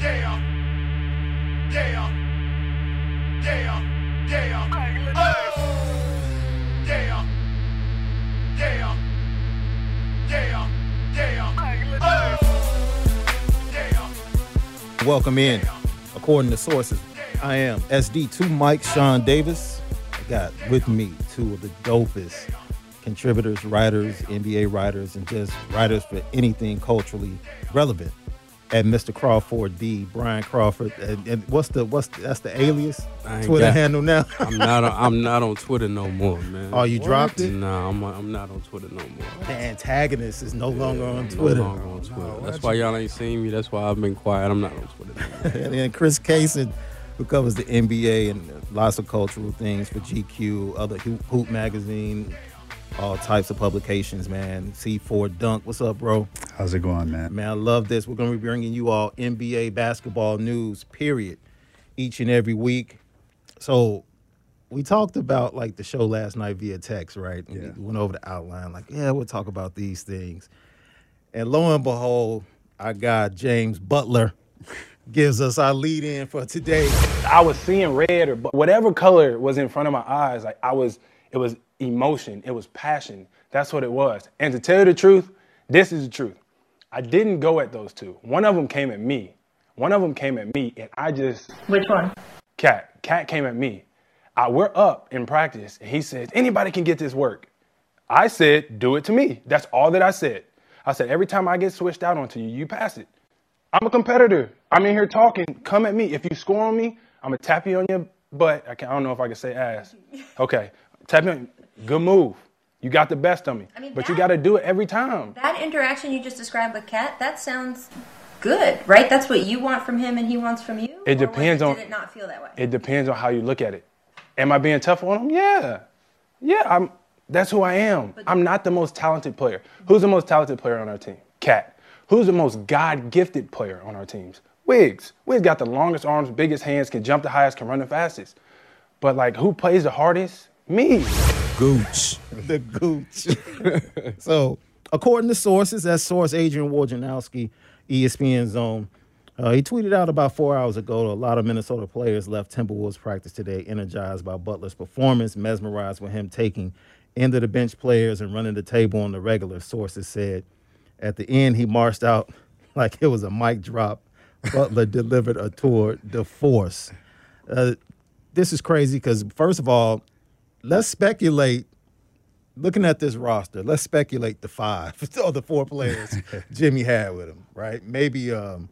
Yeah. Yeah. Yeah. Yeah. Yeah. Yeah. Yeah. Yeah. Yeah. Welcome in. According to sources, I am SD2 Mike Sean Davis. I got with me two of the dopest contributors, writers, NBA writers, and just writers for anything culturally relevant. And Mr. Crawford D, Brian Crawford. And, and what's the what's the, that's the alias Twitter got- handle now? I'm not. On, I'm not on Twitter no more, man. oh, you dropped it. Nah, I'm. I'm not on Twitter no more. The antagonist is no longer on Twitter. No longer on Twitter. That's why y'all ain't seen me. That's why I've been quiet. I'm not on Twitter no more. and then Chris Kaysen, who covers the NBA and lots of cultural things for GQ, other Hoop magazine, all types of publications, man. C4 Dunk. What's up, bro? How's it going, man? Man, I love this. We're going to be bringing you all NBA basketball news, period, each and every week. So we talked about like the show last night via text, right? Yeah. We went over the outline, like, yeah, we'll talk about these things. And lo and behold, our guy James Butler gives us our lead in for today. I was seeing red or whatever color was in front of my eyes. Like I was, it was emotion, it was passion. That's what it was. And to tell you the truth, this is the truth. I didn't go at those two. One of them came at me. One of them came at me, and I just Which one? cat. Cat came at me. I, we're up in practice, and he says anybody can get this work. I said, do it to me. That's all that I said. I said every time I get switched out onto you, you pass it. I'm a competitor. I'm in here talking. Come at me. If you score on me, I'm gonna tap you on your butt. I, can, I don't know if I can say ass. Okay, tap. On, good move. You got the best of me. I mean, but you got to do it every time. That interaction you just described with Kat, that sounds good, right? That's what you want from him and he wants from you? It depends on- Did it not feel that way? It depends on how you look at it. Am I being tough on him? Yeah. Yeah, I'm that's who I am. I'm not the most talented player. Who's the most talented player on our team? Cat. Who's the most God-gifted player on our teams? Wiggs. Wiggs got the longest arms, biggest hands, can jump the highest, can run the fastest. But like who plays the hardest? Me. Gooch. the gooch. so, according to sources, that source Adrian Wojnarowski, ESPN Zone, uh, he tweeted out about four hours ago. That a lot of Minnesota players left Timberwolves practice today, energized by Butler's performance, mesmerized with him taking into the bench players and running the table on the regular. Sources said, at the end, he marched out like it was a mic drop. Butler delivered a tour de force. Uh, this is crazy because, first of all, let's speculate looking at this roster, let's speculate the five or the four players Jimmy had with him, right? Maybe um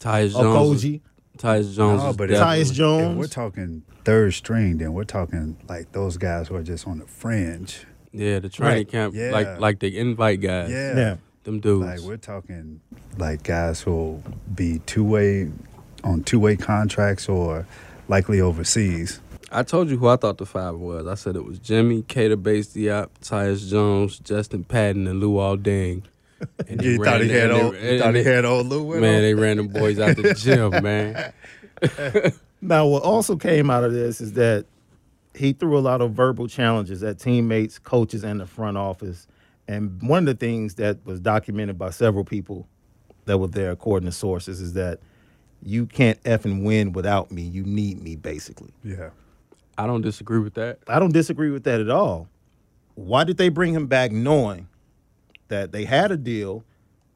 Tyus Jones. Okogie, Tyus Jones. No, but if- Tyus Jones. If we're talking third string, then we're talking like those guys who are just on the fringe. Yeah, the training Right. camp, Yeah. like like the invite guys. Yeah. Yeah. Them dudes. Like we're talking like guys who'll be two way on two way contracts or likely overseas. I told you who I thought the five was. I said it was Jimmy, Keita Bates Diop, Tyus Jones, Justin Patton, and Luol Deng. And they You thought he ran- had and old, they- thought he had old Lou Man, him? they ran them boys out the gym, man. Now, what also came out of this is that he threw a lot of verbal challenges at teammates, coaches, and the front office. And one of the things that was documented by several people that were there, according to sources, is that you can't effing win without me. You need me, basically. Yeah. I don't disagree with that. I don't disagree with that at all. Why did they bring him back knowing that they had a deal?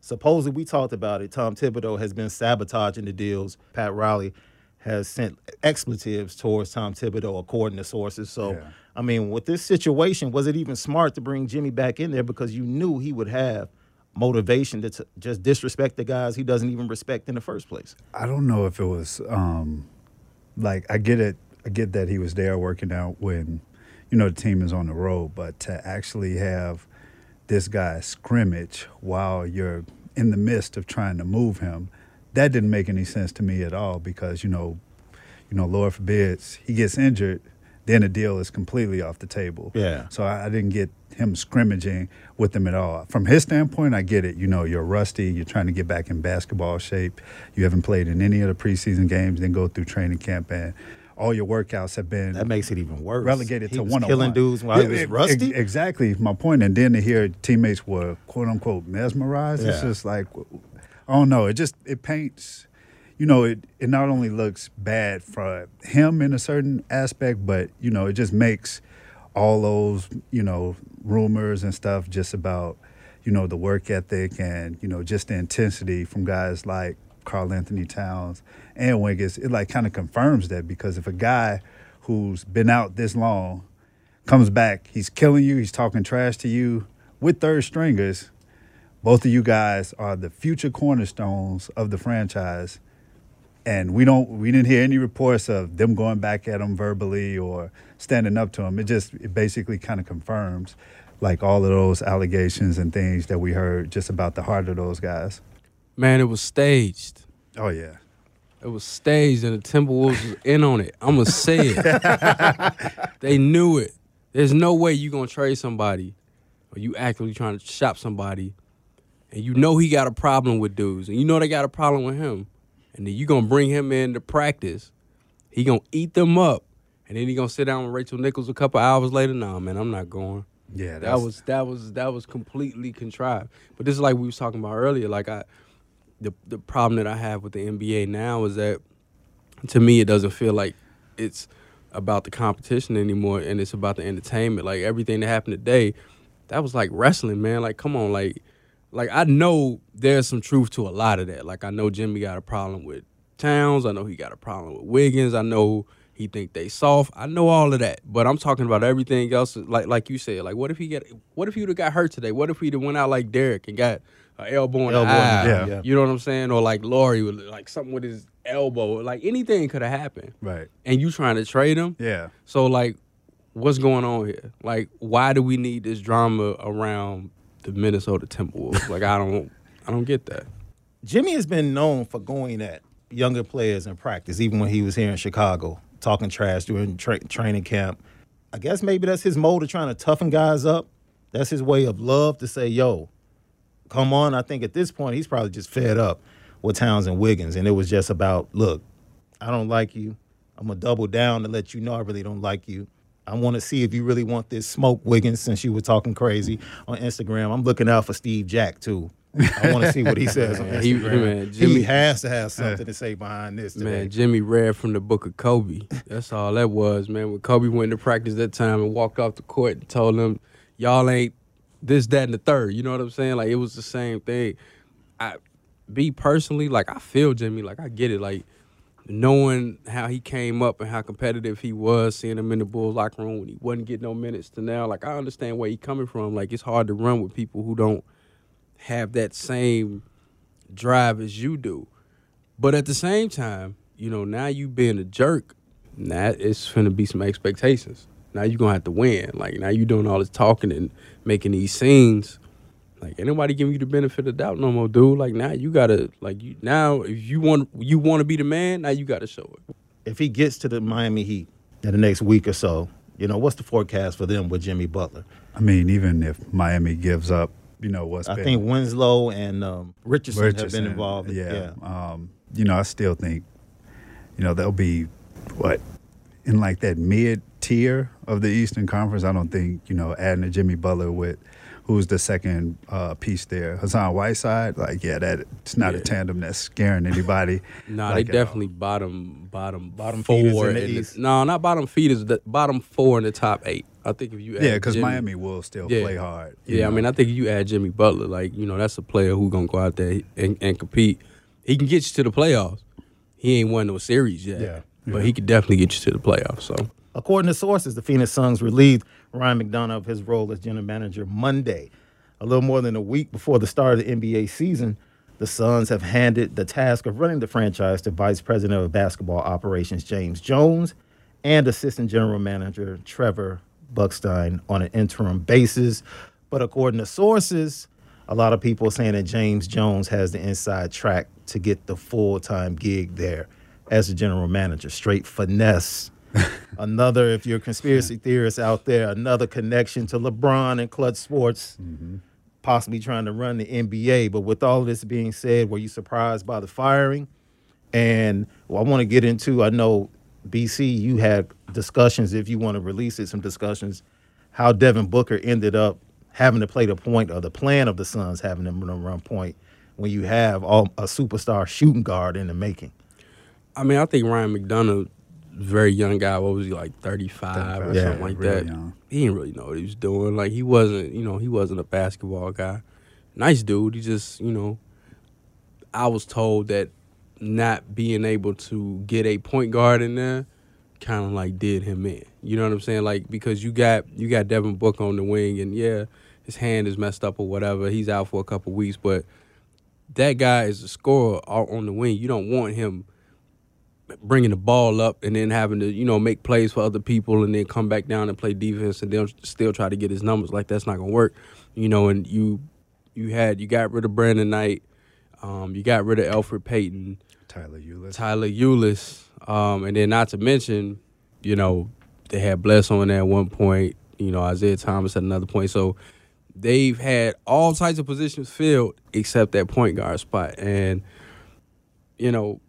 Supposedly, we talked about it. Tom Thibodeau has been sabotaging the deals. Pat Riley has sent expletives towards Tom Thibodeau, according to sources. So, Yeah. I mean, with this situation, was it even smart to bring Jimmy back in there because you knew he would have motivation to t- just disrespect the guys he doesn't even respect in the first place? I don't know if it was um like I get it I get that he was there working out when you know the team is on the road, but to actually have this guy scrimmage while you're in the midst of trying to move him, that didn't make any sense to me at all because you know you know, Lord forbids he gets injured, then the deal is completely off the table. Yeah. So I, I didn't get him scrimmaging with them at all. From his standpoint, I get it. You know, you're rusty. You're trying to get back in basketball shape. You haven't played in any of the preseason games. Then go through training camp, and all your workouts have been That makes it even worse. relegated he to one on killing dudes while he was rusty. exactly my point. And then to hear teammates were quote unquote mesmerized, it's just like, Oh no, it just it paints. You know, it it not only looks bad for him in a certain aspect, but you know, it just makes all those you know rumors and stuff just about you know the work ethic and you know just the intensity from guys like Carl Anthony Towns and Wiggins. It like kind of confirms that because if a guy who's been out this long comes back, he's killing you, he's talking trash to you with third stringers both of you guys are the future cornerstones of the franchise. And we don't we didn't hear any reports of them going back at him verbally or standing up to him. It just it basically kind of confirms like all of those allegations and things that we heard just about the heart of those guys. Man, it was staged. Oh yeah. It was staged, and the Timberwolves was in on it. I'm gonna say it. they knew it. There's no way you gonna trade somebody, or you actively trying to shop somebody, and you know he got a problem with dudes, and you know they got a problem with him, and then you gonna bring him in to practice. He gonna eat them up, and then he gonna sit down with Rachel Nichols a couple hours later. Nah, man, I'm not going. Yeah, That was that was that was completely contrived. But this is like we was talking about earlier. Like I, the the problem that I have with the NBA now is that to me it doesn't feel like it's about the competition anymore, and it's about the entertainment. Like everything that happened today, that was like wrestling, man. Like come on, like like I know there's some truth to a lot of that. Like I know Jimmy got a problem with Towns. I know he got a problem with Wiggins. I know he think they soft. I know all of that. But I'm talking about everything else. Like like you said, like what if he get what if he'd have got hurt today? What if he'd have went out like Derrick and got elbow in Elbow the in the eye? eye, yeah. You know what I'm saying? Or like Lauri with like something with his elbow. Like anything could have happened. right. And you trying to trade him? Yeah. So like, what's going on here? Like, why do we need this drama around the Minnesota Timberwolves? like, I don't, I don't get that. Jimmy has been known for going at younger players in practice, even when he was here in Chicago, talking trash during tra- training camp. I guess maybe that's his mode of trying to toughen guys up. That's his way of love to say, yo, come on. I think at this point, he's probably just fed up with Towns and Wiggins. And it was just about, look, I don't like you. I'm going to double down to let you know I really don't like you. I want to see if you really want this smoke, Wiggins, since you were talking crazy on Instagram. I'm looking out for Steve Jack, too. I want to see what he says on Man, he- Instagram. man, he Jimmy- has to have something to say behind this today. Man, Jimmy read from the book of Kobe. That's all that was, man. When Kobe went to practice that time and walked off the court and told them, "Y'all ain't this, that, and the third. You know what I'm saying? Like it was the same thing. I, be personally, like I feel Jimmy. Like I get it. Like knowing how he came up and how competitive he was, seeing him in the Bulls locker room when he wasn't getting no minutes to now. Like I understand where he coming from. Like it's hard to run with people who don't have that same drive as you do. But at the same time, you know, now you being a jerk, now it's gonna be some expectations. Now you're gonna have to win. Like now you doing all this talking and making these scenes. Like anybody giving you the benefit of the doubt no more, dude. Like now you gotta like you now if you want you want to be the man, now you gotta show it. if he gets to the Miami Heat in the next week or so, you know, what's the forecast for them with Jimmy Butler? I mean, even if Miami gives up, you know what's I been think Winslow and um, Richardson, have been involved. Yeah. Um, you know, I still think, you know, they'll be what in like that mid tier of the Eastern Conference. I don't think you know adding a Jimmy Butler with who's the second uh, piece there, Hassan Whiteside. Like, yeah, that it's not a tandem that's scaring anybody. Nah, like, they all. definitely bottom bottom Bottom four in the the- East. no, not bottom feeders. The bottom four in the top eight. I think if you add Yeah, because Miami will still Yeah. play hard. Yeah, I mean, I think you add Jimmy Butler, like you know, that's a player who gonna go out there and, and compete. He can get you to the playoffs. He ain't won no series yet, Yeah. but he could definitely get you to the playoffs. So According to sources, the Phoenix Suns relieved Ryan McDonough of his role as general manager Monday. A little more than a week before the start of the NBA season, the Suns have handed the task of running the franchise to Vice President of Basketball Operations James Jones and Assistant General Manager Trevor Bukstein on an interim basis. But according to sources, a lot of people are saying that James Jones has the inside track to get the full time gig there as the general manager. Straight finesse. another, if you're a conspiracy theorist out there, another connection to LeBron and Clutch Sports, mm-hmm. possibly trying to run the NBA. But with all of this being said, were you surprised by the firing? And well, I want to get into, I know, BC, you had discussions, if you want to release it, some discussions, how Devin Booker ended up having to play the point or the plan of the Suns having them run run point when you have all, a superstar shooting guard in the making. I mean, I think Ryan McDonough, very young guy. What was he like, thirty five or yeah, something like real that? young. He didn't really know what he was doing. Like he wasn't, you know, he wasn't a basketball guy. Nice dude. He just, you know, I was told that not being able to get a point guard in there kind of like did him in. You know what I'm saying? Like because you got you got Devin Book on the wing, and yeah, his hand is messed up or whatever. He's out for a couple weeks, but that guy is a scorer on the wing. You don't want him bringing the ball up and then having to you know make plays for other people and then come back down and play defense and then still try to get his numbers. Like that's not gonna work. You know, and you you had you got rid of Brandon Knight. Um, you got rid of Elfrid Payton. Tyler Ulis. Tyler Ulis, um, and then not to mention, you know, they had Bless on there at one point. You know, Isaiah Thomas at another point. So they've had all types of positions filled except that point guard spot, and you know,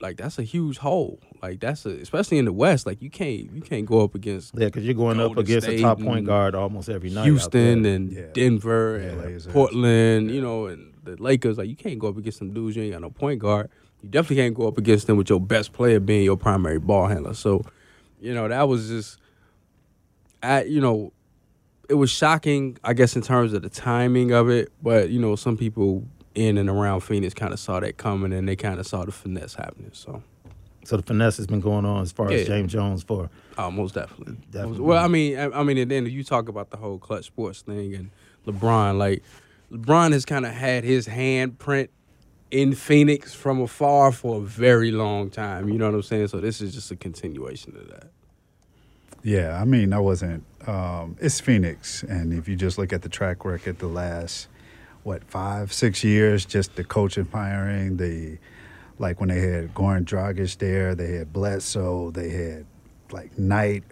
like that's a huge hole. Like that's a, especially in the West. Like you can't you can't go up against Yeah, because you're going up Golden against a top point guard almost every night. Houston and Yeah. Denver Yeah, and Blazers. Portland, you know, and the Lakers. Like you can't go up against some dudes. You ain't got no point guard. You definitely can't go up against them with your best player being your primary ball handler. So, you know, that was just, I you know, it was shocking. I guess in terms of the timing of it, but you know, some people in and around Phoenix kind of saw that coming, and they kind of saw the finesse happening. So, So the finesse has been going on as far as James Jones for oh, most definitely. Definitely. Well, I mean, I, I mean, and then you talk about the whole clutch sports thing and LeBron. Like, LeBron has kind of had his handprint in Phoenix from afar for a very long time. You know what I'm saying? So this is just a continuation of that. Yeah, I mean, I wasn't. Um, it's Phoenix, and if you just look at the track record, the last what five, six years, just the coaching firing, the like when they had Goran Dragic there, they had Bledsoe, they had like Knight.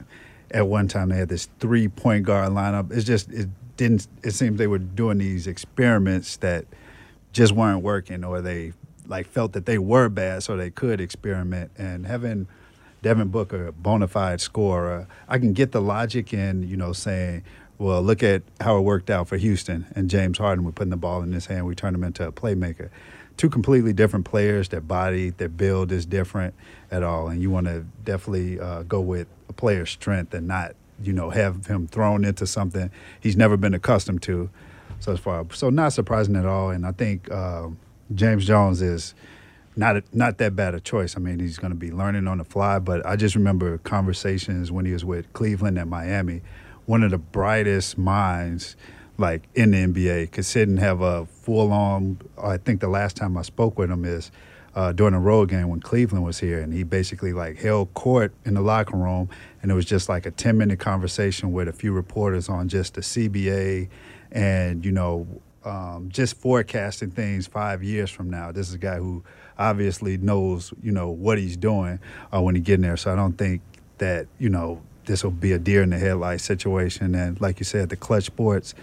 At one time, they had this three point guard lineup. It's just it didn't. It seems they were doing these experiments that just weren't working, or they like felt that they were bad, so they could experiment. And having Devin Booker, bona fide scorer, I can get the logic in, you know, saying, well, look at how it worked out for Houston and James Harden. We're putting the ball in his hand, we turned him into a playmaker. Two completely different players. Their body, their build is different at all, and you want to definitely uh, go with a player's strength and not, you know, have him thrown into something he's never been accustomed to. So far, so not surprising at all. And I think um James Jones is not a, not that bad a choice. I mean, he's going to be learning on the fly. But I just remember conversations when he was with Cleveland and Miami. One of the brightest minds, like in the NBA, could sit and have a full on. I think the last time I spoke with him is uh, during a road game when Cleveland was here, and he basically like held court in the locker room, and it was just like a ten minute conversation with a few reporters on just the CBA, and you know um, just forecasting things five years from now. This is a guy who obviously knows, you know, what he's doing uh, when he get in there. So I don't think that, you know, this will be a deer in the headlight situation. And like you said, the clutch sports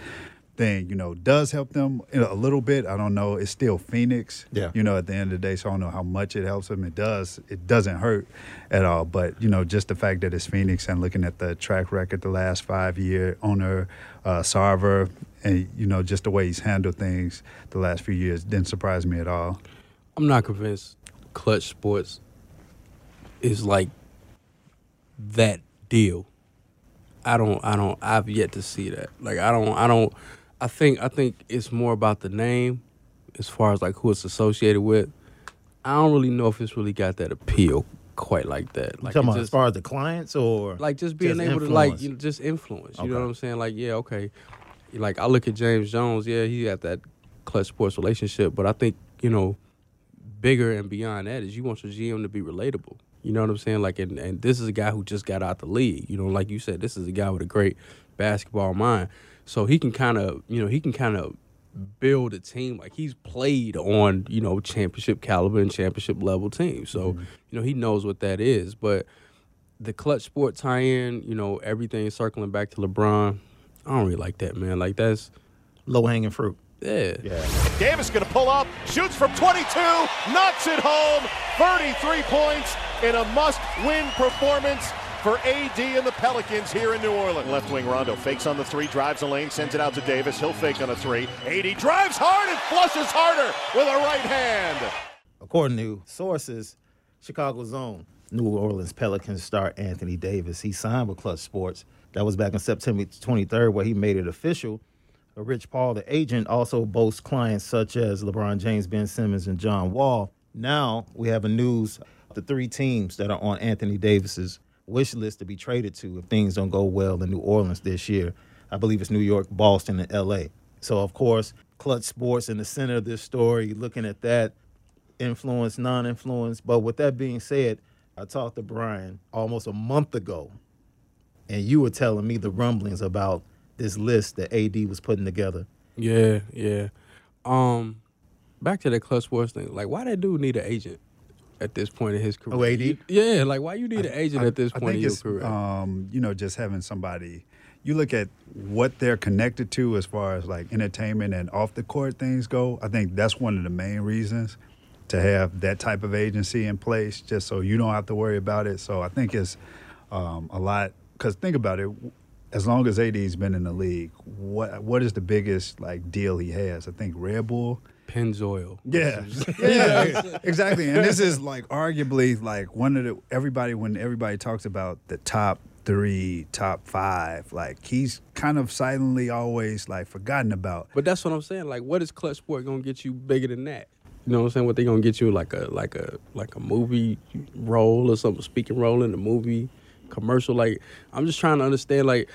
thing, you know, does help them a little bit. I don't know. It's still Phoenix. Yeah. You know, at the end of the day, so I don't know how much it helps them. It does. It doesn't hurt at all. But you know, just the fact that it's Phoenix and looking at the track record the last five year owner, uh, Sarver, and you know, just the way he's handled things the last few years didn't surprise me at all. I'm not convinced clutch sports is like that deal. I don't I don't I've yet to see that. Like I don't I don't I think I think it's more about the name as far as like who it's associated with. I don't really know if it's really got that appeal quite like that. Like about as far as the clients or like just being Just able to like you know, just influence. You know what I'm saying? Like yeah, okay. Like I look at James Jones, yeah, he got that clutch sports relationship, but I think you know bigger and beyond that is you want your GM to be relatable. You know what I'm saying? Like and, and this is a guy who just got out the league. You know, like you said, this is a guy with a great basketball mind. So he can kind of you know he can kind of build a team like he's played on you know championship caliber and championship level teams. So mm-hmm. you know he knows what that is, but the clutch sport tie-in, you know, everything circling back to LeBron. I don't really like that, man. Like that's low hanging fruit. Yeah. Yeah. Davis going to pull up, shoots from 22, knocks it home. 33 points in a must win performance for AD and the Pelicans here in New Orleans. Left wing Rondo fakes on the three, drives the lane, sends it out to Davis. He'll fake on a three. AD drives hard and flushes harder with a right hand. According to sources, Chicago Zone, New Orleans Pelicans star Anthony Davis, he signed with Clutch Sports. That was back on September 23rd, where he made it official. Rich Paul, the agent, also boasts clients such as LeBron James, Ben Simmons, and John Wall. Now we have a news the three teams that are on Anthony Davis's wish list to be traded to if things don't go well in New Orleans this year. I believe it's New York, Boston, and LA. So of course, Clutch Sports in the center of this story, looking at that influence, non-influence. But with that being said, I talked to Brian almost a month ago, and you were telling me the rumblings about this list that AD was putting together. Yeah, yeah. Um, back to that clutch sports thing. Like, why that dude need an agent at this point in his career? Oh, AD? Yeah, like why you need an agent I- at this I point in your career? Um, you know, just having somebody. You look at what they're connected to as far as like entertainment and off the court things go. I think that's one of the main reasons to have that type of agency in place, just so you don't have to worry about it. So I think it's um, a lot. Because think about it. As long as AD's been in the league, what what is the biggest like deal he has? I think Red Bull. Pennzoil. Yeah, yeah, exactly. And this is like arguably like one of the everybody when everybody talks about the top three, top five, like he's kind of silently always like forgotten about. But that's what I'm saying. Like, what is clutch sport gonna get you bigger than that? You know what I'm saying? What they gonna get you like a like a like a movie role or something, speaking role in the movie commercial? Like, I'm just trying to understand. Like,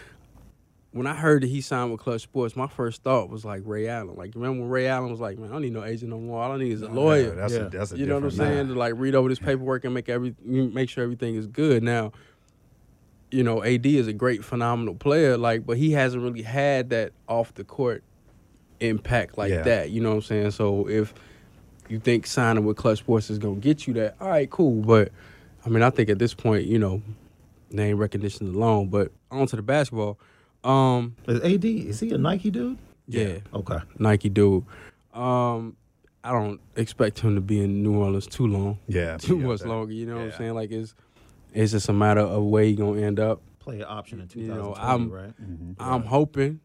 when I heard that he signed with Clutch Sports, my first thought was like Ray Allen. Like, remember when Ray Allen was like, "Man, I don't need no agent no more. All I need is a lawyer." Yeah, that's Yeah. a that's a you know what I'm saying? man. To like read over this paperwork and make every make sure everything is good. Now, you know, AD is a great, phenomenal player, like, but he hasn't really had that off the court impact like Yeah. that. You know what I'm saying? So if you think signing with Clutch Sports is gonna get you that, all right, cool. But I mean, I think at this point, you know, name recognition alone. But on to the basketball. Um, Is AD, is he a Nike dude? yeah, Okay. Nike dude. Um, I don't expect him to be in New Orleans too long. Yeah, too much that- longer. You know what I'm saying? Like it's it's just a matter of where he gonna end up. Player option in You know, 2020, I'm- right? I'm hoping,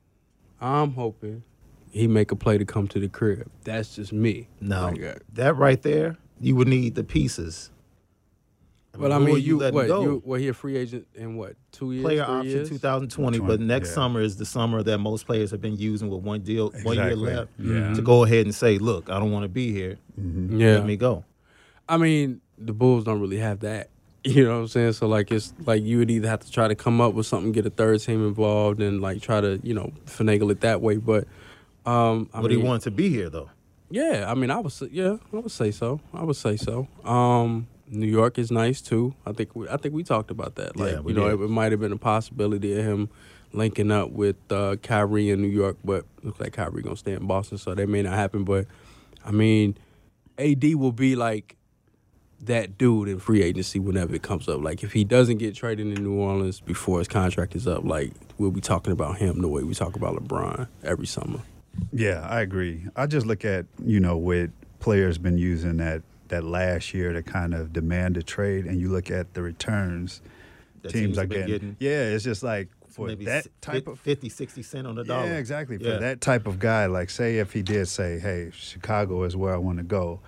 I'm hoping he make a play to come to the crib. That's just me. No, Like, uh, that right there, you would need the pieces. Well, I mean, are you, letting what? go? You, well, he a free agent in what? Two years? Player option years? 2020, but next yeah. summer is the summer that most players have been using with one deal, one year left, Yeah. to go ahead and say, "Look, I don't want to be here. Yeah. Let me go." I mean, the Bulls don't really have that. You know what I'm saying? So like it's like you would either have to try to come up with something, get a third team involved, and like try to you know finagle it that way. But um, I But mean, he wanted to be here, though. Yeah, I mean, I would say, yeah, I would say so. I would say so. Um, New York is nice too. I think we, I think we talked about that. Like, Yeah, you know, did. it, it might have been a possibility of him linking up with uh, Kyrie in New York, but looks like Kyrie gonna stay in Boston, so that may not happen. But I mean, AD will be like that dude in free agency whenever it comes up. Like, if he doesn't get traded in New Orleans before his contract is up, like we'll be talking about him the way we talk about LeBron every summer. Yeah, I agree. I just look at you know with players been using that that last year to kind of demand a trade, and you look at the returns That teams teams are getting. getting. Yeah, it's just like for Maybe that type of 50, 60 cent on the dollar. Yeah, exactly. For that type of guy, like say if he did say, "Hey, Chicago is where I want to go,"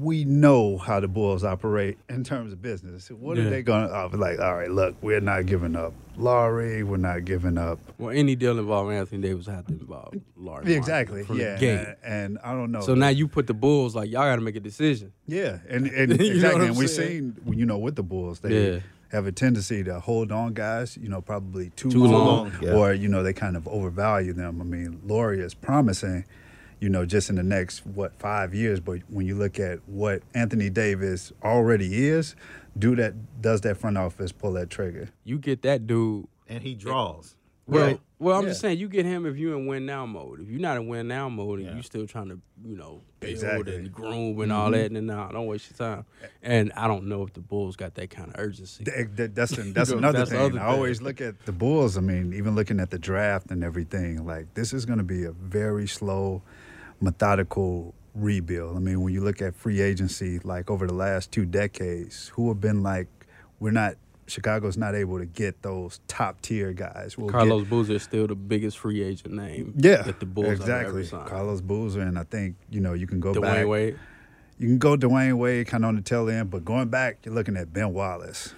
we know how the Bulls operate in terms of business. What Yeah. are they going to uh, be like? All right, look, we're not giving up Lauri. We're not giving up. Well, any deal involving Anthony Davis have to involve Larry. Martin exactly. Yeah. And, and I don't know. So now you put the Bulls like y'all got to make a decision. Yeah, and, and exactly, and we've seen you know with the Bulls they Yeah. have a tendency to hold on guys, you know, probably too, Too long. long, yeah. or you know they kind of overvalue them. I mean, Lauri is promising, you know, just in the next what five years, but when you look at what Anthony Davis already is, do that does that front office pull that trigger? You get that dude. And he draws. Well, Right. well, I'm Yeah. just saying you get him if you're in win now mode. If you're not in win now mode and Yeah. you still trying to, you know, build Exactly. Mm-hmm. and groom and all that, then nah, don't waste your time. And I don't know if the Bulls got that kind of urgency. Th- that- That's that's another that's thing. other I always thing. look at the Bulls. I mean, even looking at the draft and everything, like this is going to be a very slow, methodical rebuild. I mean, when you look at free agency, like over the last two decades, who have been like, we're not Chicago's not able to get those top tier guys. We'll Carlos get, Boozer is still the biggest free agent name. yeah, that the Bulls have exactly. ever. Carlos Boozer, and I think you know you can go Dwayne back. Wade. You can go Dwayne Wade kind of on the tail end, but going back, you're looking at Ben Wallace.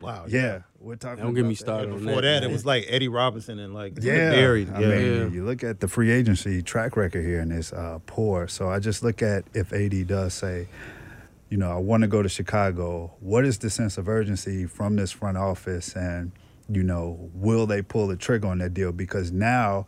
Wow. Yeah, we're talking. Don't get me about that. started on Before that. that, it was like Eddie Robinson and like Yeah, Barry. I mean, Yeah. you look at the free agency track record here, and it's uh, poor. So I just look at if AD does say, you know, I want to go to Chicago. What is the sense of urgency from this front office, and you know, will they pull the trigger on that deal? Because now,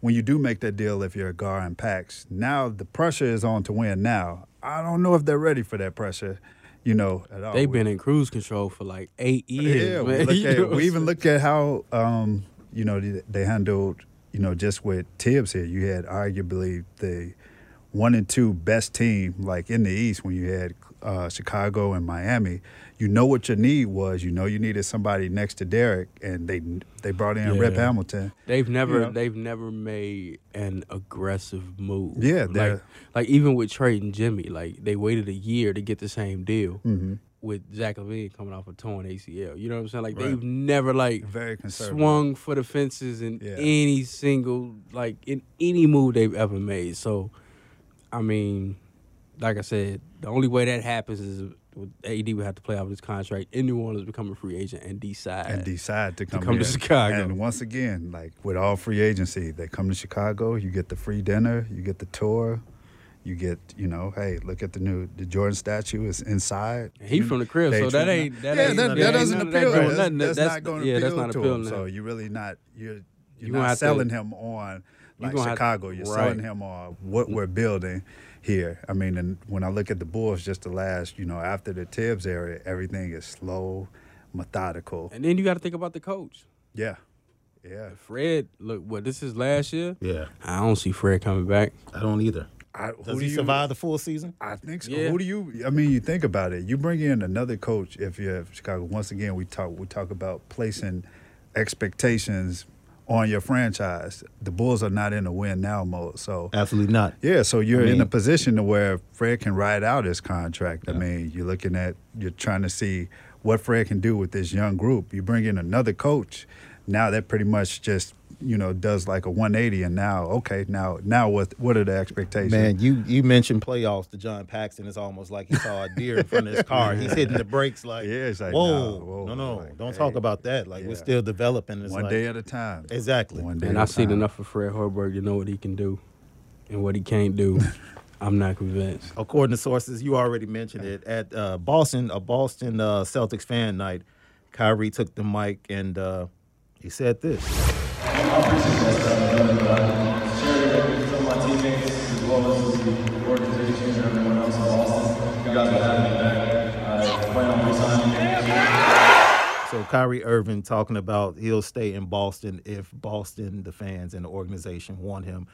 when you do make that deal, if you're a Gar and Pax, now the pressure is on to win. Now I don't know if they're ready for that pressure. You know, at all. They've been in cruise control for like eight years. Yeah, man. we, look at, we even look at how um, you know they, they handled you know just with Tibbs here. You had arguably the one and two best team like in the East when you had uh, Chicago and Miami. You know what your need was. You know you needed somebody next to Derrick, and they they brought in Rip Yeah. Hamilton. They've never know? they've never made an aggressive move. Yeah, like like even with trading Jimmy, like they waited a year to get the same deal Mm-hmm. with Zach LaVine coming off a torn ACL. You know what I'm saying? Like Right. they've never like Very swung for the fences in Yeah. any single like in any move they've ever made. So, I mean, like I said, the only way that happens is with AD would have to play out his contract in New Orleans, become a free agent, and decide. and decide to come, come to. Chicago. And once again, like with all free agency, they come to Chicago. You get the free dinner, you get the tour, you get you know, hey, look at the new the Jordan statue is inside. He You- from the crib, so that ain't that yeah, ain't that, that that ain't doesn't that appeal. doing That's, that's, That's- not going to yeah, appeal that's not to him. to So you're really not you're You you're not have to- selling him on like Chicago. You're right. selling him on what we're building here. I mean, and when I look at the Bulls, just the last, you know, after the Tibbs era, everything is slow, methodical. And then you got to think about the coach. Yeah, yeah. Fred, look, what this is last year. Yeah. I don't see Fred coming back. I don't either. I, who Does do he you- survive the full season? I think so. Yeah. Who do you? I mean, you think about it. You bring in another coach if you're Chicago. Once again, we talk. We talk about placing expectations on your franchise. The Bulls are not in a win now mode. So Absolutely not. yeah, so you're I in a position to where Fred can ride out his contract. I mean, you're looking at you're trying to see what Fred can do with this young group. You bring in another coach. Now that pretty much just you know does like a 180, and now okay, now now what what are the expectations? Man, you you mentioned playoffs to John Paxson. It's almost like he saw a deer in front of his car. He's hitting the brakes like, Yeah, it's like, whoa, no, whoa, no, no, like, don't hey, talk about that. Like we're still developing. It's one like- day at a time. Exactly. One day And at I a seen time. enough of Fred Hoiberg to know what he can do and what he can't do. I'm not convinced. According to sources, you already mentioned it at uh, Boston, a Boston uh, Celtics fan night. Kyrie took the mic and uh, he said this. So Kyrie Irving talking about he'll stay in Boston if Boston, the fans and the organization want him.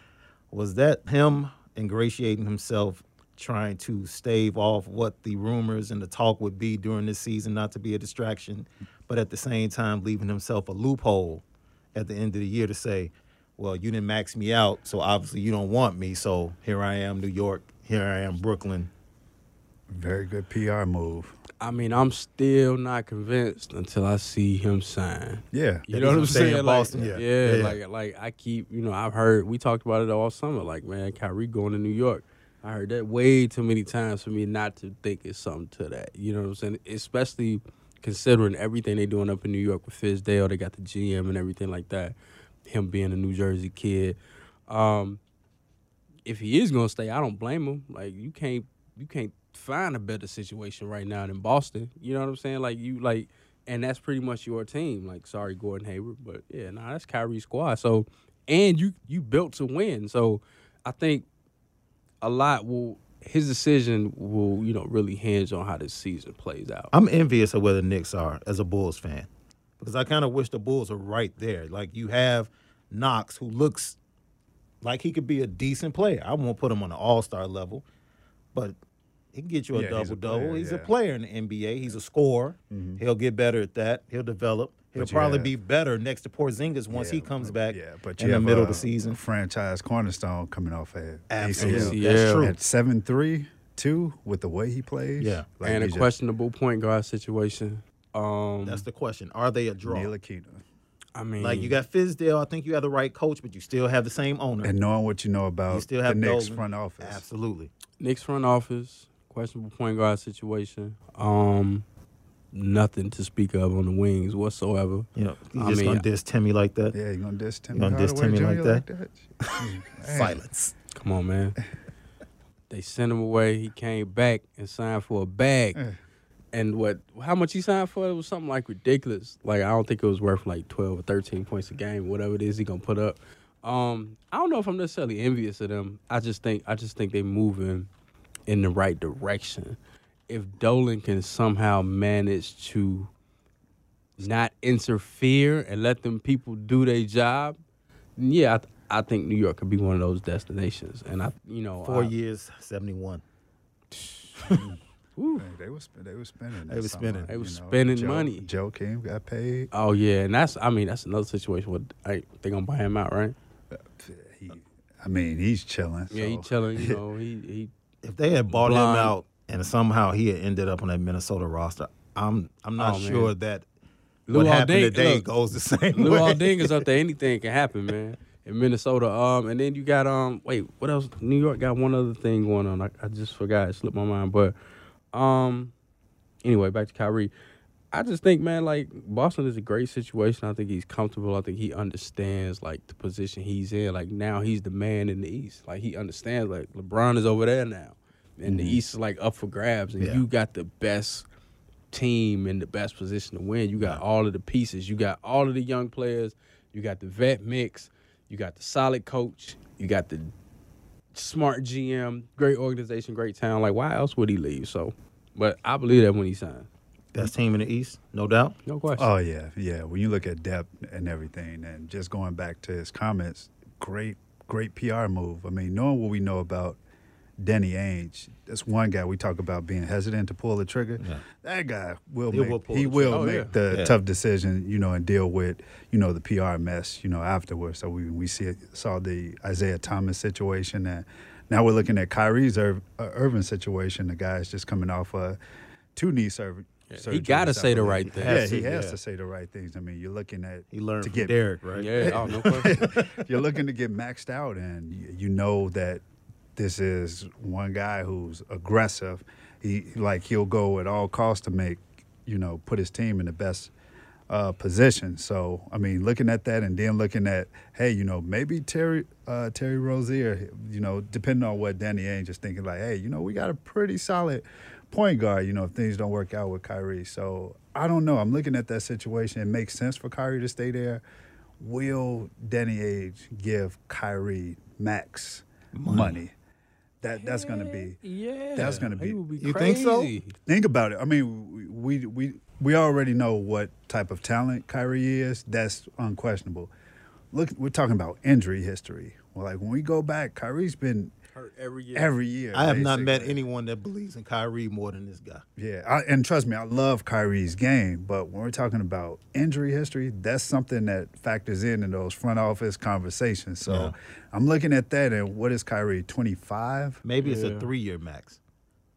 Was that him ingratiating himself, trying to stave off what the rumors and the talk would be during this season, not to be a distraction, but at the same time leaving himself a loophole at the end of the year to say, well, you didn't max me out, so obviously you don't want me. So here I am, New York. Here I am, Brooklyn. Very good PR move. I mean, I'm still not convinced until I see him sign. Yeah. You know what I'm stay in saying? Boston? Like, Yeah. yeah, Yeah, yeah. like like I keep, you know, I've heard we talked about it all summer. Like, man, Kyrie going to New York. I heard that way too many times for me not to think it's something to that. You know what I'm saying? Especially considering everything they doing up in New York with Fizdale. They got the GM and everything like that. Him being a New Jersey kid. Um, if he is gonna stay, I don't blame him. Like you can't you can't find a better situation right now than Boston. You know what I'm saying? Like you like and that's pretty much your team. Like sorry Gordon Hayward, but yeah, nah, that's Kyrie's squad. So and you you built to win. So I think a lot will his decision will, you know, really hinge on how this season plays out. I'm envious of where the Knicks are as a Bulls fan because I kind of wish the Bulls are right there. Like you have Knox, who looks like he could be a decent player. I won't put him on the All Star level, but he can get you a Yeah, he's a double double. player, He's a player in the NBA. He's a scorer. He'll get better at that. He'll develop. He'll But probably have- be better next to Porzingis once he comes back Yeah, but in you the have middle a of the season. franchise cornerstone coming off at Absolutely. ACL. Yeah. That's true. At seven three two with the way he plays. Yeah. like and a just- questionable point guard situation. Um, That's the question. Are they a draw? Ntilikina. I mean, Like you got Fizdale, I think you have the right coach, but you still have the same owner. And knowing what you know about you still the have Knicks Dolan. front office. Absolutely. Knicks front office, questionable point guard situation. Um, nothing to speak of on the wings whatsoever. You know, you I just mean, gonna diss Timmy like that. Yeah, you gonna diss Timmy gonna diss Hardaway Timmy Jr. like that? Silence. Come on, man. they sent him away. He came back and signed for a bag. And what? How much he signed for? It was something like ridiculous. Like I don't think it was worth like twelve or thirteen points a game, whatever it is he gonna put up. Um, I don't know if I'm necessarily envious of them. I just think I just think they moving in the right direction. If Dolan can somehow manage to not interfere and let them people do their job, yeah, I, th- I think New York could be one of those destinations. And I, you know, Four I- years, seventy-one. Woo. Hey, they was they was spending. They that was summer, spending. They was you know. spending Joe- money. Joakim got paid. Oh yeah, and that's I mean that's another situation. What I, they gonna buy him out, right? Uh, he, I mean, he's chilling. Yeah, he so- chilling. You know, he he. If they had bought him out and somehow he had ended up on that Minnesota roster, I'm I'm not Oh, man. sure that Lou what happened Alding- today look, goes the same Lou way. Alding is up there. Anything can happen, man. In Minnesota, um, and then you got um, wait, what else? New York got one other thing going on. I, I just forgot. It slipped my mind. But, um, anyway, back to Kyrie. I just think, man, like Boston is a great situation. I think he's comfortable. I think he understands like the position he's in. Like now he's the man in the East. Like he understands. Like LeBron is over there now, and the mm-hmm. East is like up for grabs, and Yeah. you got the best team in the best position to win. You got all of the pieces. You got all of the young players. You got the vet mix. You got the solid coach. You got the smart GM. Great organization. Great town. Like why else would he leave? So, but I believe that when he signed, Best team in the East, no doubt. no question. Oh yeah, yeah. When you look at depth and everything, and just going back to his comments, great, great PR move. I mean, knowing what we know about Danny Ainge, that's one guy we talk about being hesitant to pull the trigger. Yeah. That guy will He make will pull he the will. Oh, make yeah. the Yeah. tough decision, you know, and deal with you know the PR mess, you know, afterwards. So we we see saw the Isaiah Thomas situation, and now we're looking at Kyrie's Ir- uh, situation. The guy's just coming off a two knee surgery. He gotta say the right thing. Yeah, he has yeah. to say the right things. I mean, you're looking at He learned to from get Derrick, right? yeah. Oh no question. you're looking to get maxed out, and you, you know that this is one guy who's aggressive. He like he'll go at all costs to make you know put his team in the best uh, position. So I mean, looking at that, and then looking at hey, you know, maybe Terry uh, Terry Rozier, you know, depending on what Danny Ainge is thinking, like, hey, you know, we got a pretty solid point guard. You know, if things don't work out with Kyrie, so I don't know. I'm looking at that situation. It makes sense for Kyrie to stay there. Will Danny Ainge give Kyrie max money? That that's going to be Yeah, That's gonna be- be You think so? Think about it. I mean, we we we already know what type of talent Kyrie is. That's unquestionable. Look, we're talking about injury history. Well, like when we go back, Kyrie's been Hurt every year. every year. I have not met anyone that believes in Kyrie more than this guy. Yeah, I, and trust me, I love Kyrie's game, but when we're talking about injury history, that's something that factors in in those front office conversations. So Yeah. I'm looking at that, and what is Kyrie? 25? Maybe it's Yeah. a three year max.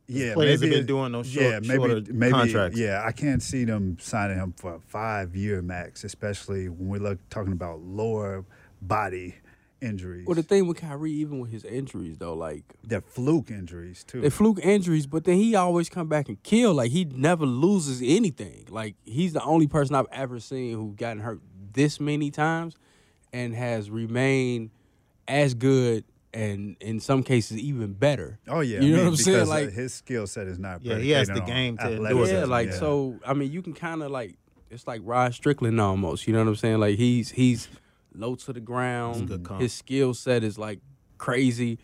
Yeah, players have maybe been doing those short- yeah, maybe, shorter maybe, contracts. Yeah, I can't see them signing him for a five year max, especially when we're look, talking about lower body injuries. Well, the thing with Kyrie, even with his injuries though, like They're fluke injuries too. they fluke injuries, but then he always come back and kill. Like he never loses anything. Like he's the only person I've ever seen who gotten hurt this many times and has remained as good and in some cases even better. oh yeah, you I know mean, what I'm saying? uh, like his skill set is not. Yeah, he has the game to endure athleticism. yeah, like Yeah. so. I mean, you can kind of like it's like Rod Strickland almost. You know what I'm saying? Like he's he's low to the ground. His skill set is like crazy,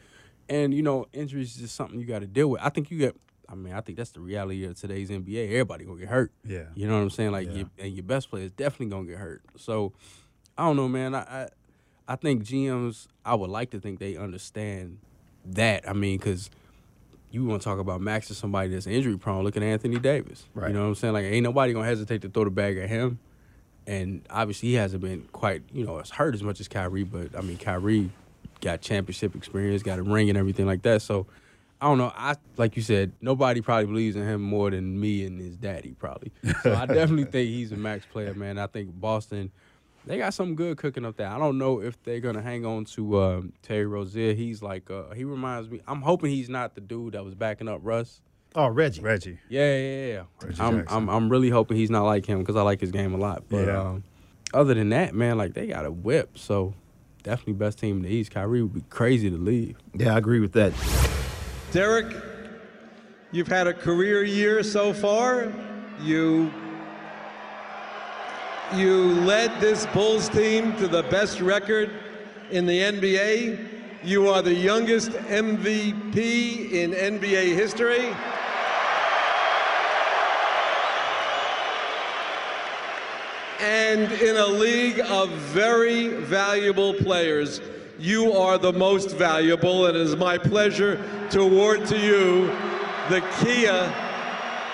and you know injuries is just something you got to deal with. I think you get. I mean, I think that's the reality of today's NBA. Everybody gonna get hurt. Yeah. You know what I'm saying? Like, Yeah. your, and your best player is definitely gonna get hurt. So, I don't know, man. I, I I think GMs. I would like to think they understand that. I mean, because you want to talk about Max as somebody that's injury prone. Look at Anthony Davis. Right. You know what I'm saying? Like, ain't nobody gonna hesitate to throw the bag at him. And obviously, he hasn't been quite, you know, as hurt as much as Kyrie. But I mean, Kyrie got championship experience, got a ring, and everything like that. So, I don't know. I like you said, nobody probably believes in him more than me and his daddy probably. So I definitely think he's a max player, man. I think Boston, they got some good cooking up there. I don't know if they're gonna hang on to um, Terry Rozier. He's like, uh, he reminds me. I'm hoping he's not the dude that was backing up Russ. Oh, Reggie. Reggie. Yeah, yeah, yeah. Reggie I'm, Jackson. I'm, I'm really hoping he's not like him because I like his game a lot. But Yeah. um, other than that, man, like they got a whip. So definitely best team in the East. Kyrie would be crazy to leave. Yeah, I agree with that. Derrick, you've had a career year so far. You you led this Bulls team to the best record in the NBA. You are the youngest MVP in NBA history. And in a league of very valuable players, you are the most valuable, and it is my pleasure to award to you the Kia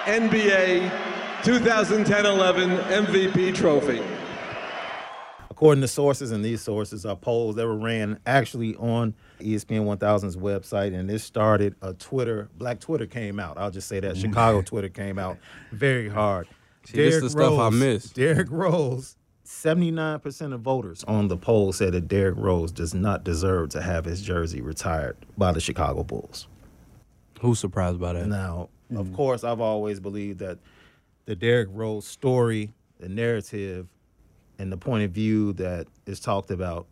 NBA 2010-11 MVP trophy. According to sources, and these sources are polls that were ran actually on ESPN 1000's website, and this started a Twitter, Black Twitter came out. I'll just say that mm. Chicago Twitter came out very hard. See, this the stuff I miss. Derrick Rose, 79% of voters on the poll said that Derrick Rose does not deserve to have his jersey retired by the Chicago Bulls. Who's surprised by that? Now, of mm-hmm. course, I've always believed that the Derrick Rose story, the narrative, and the point of view that is talked about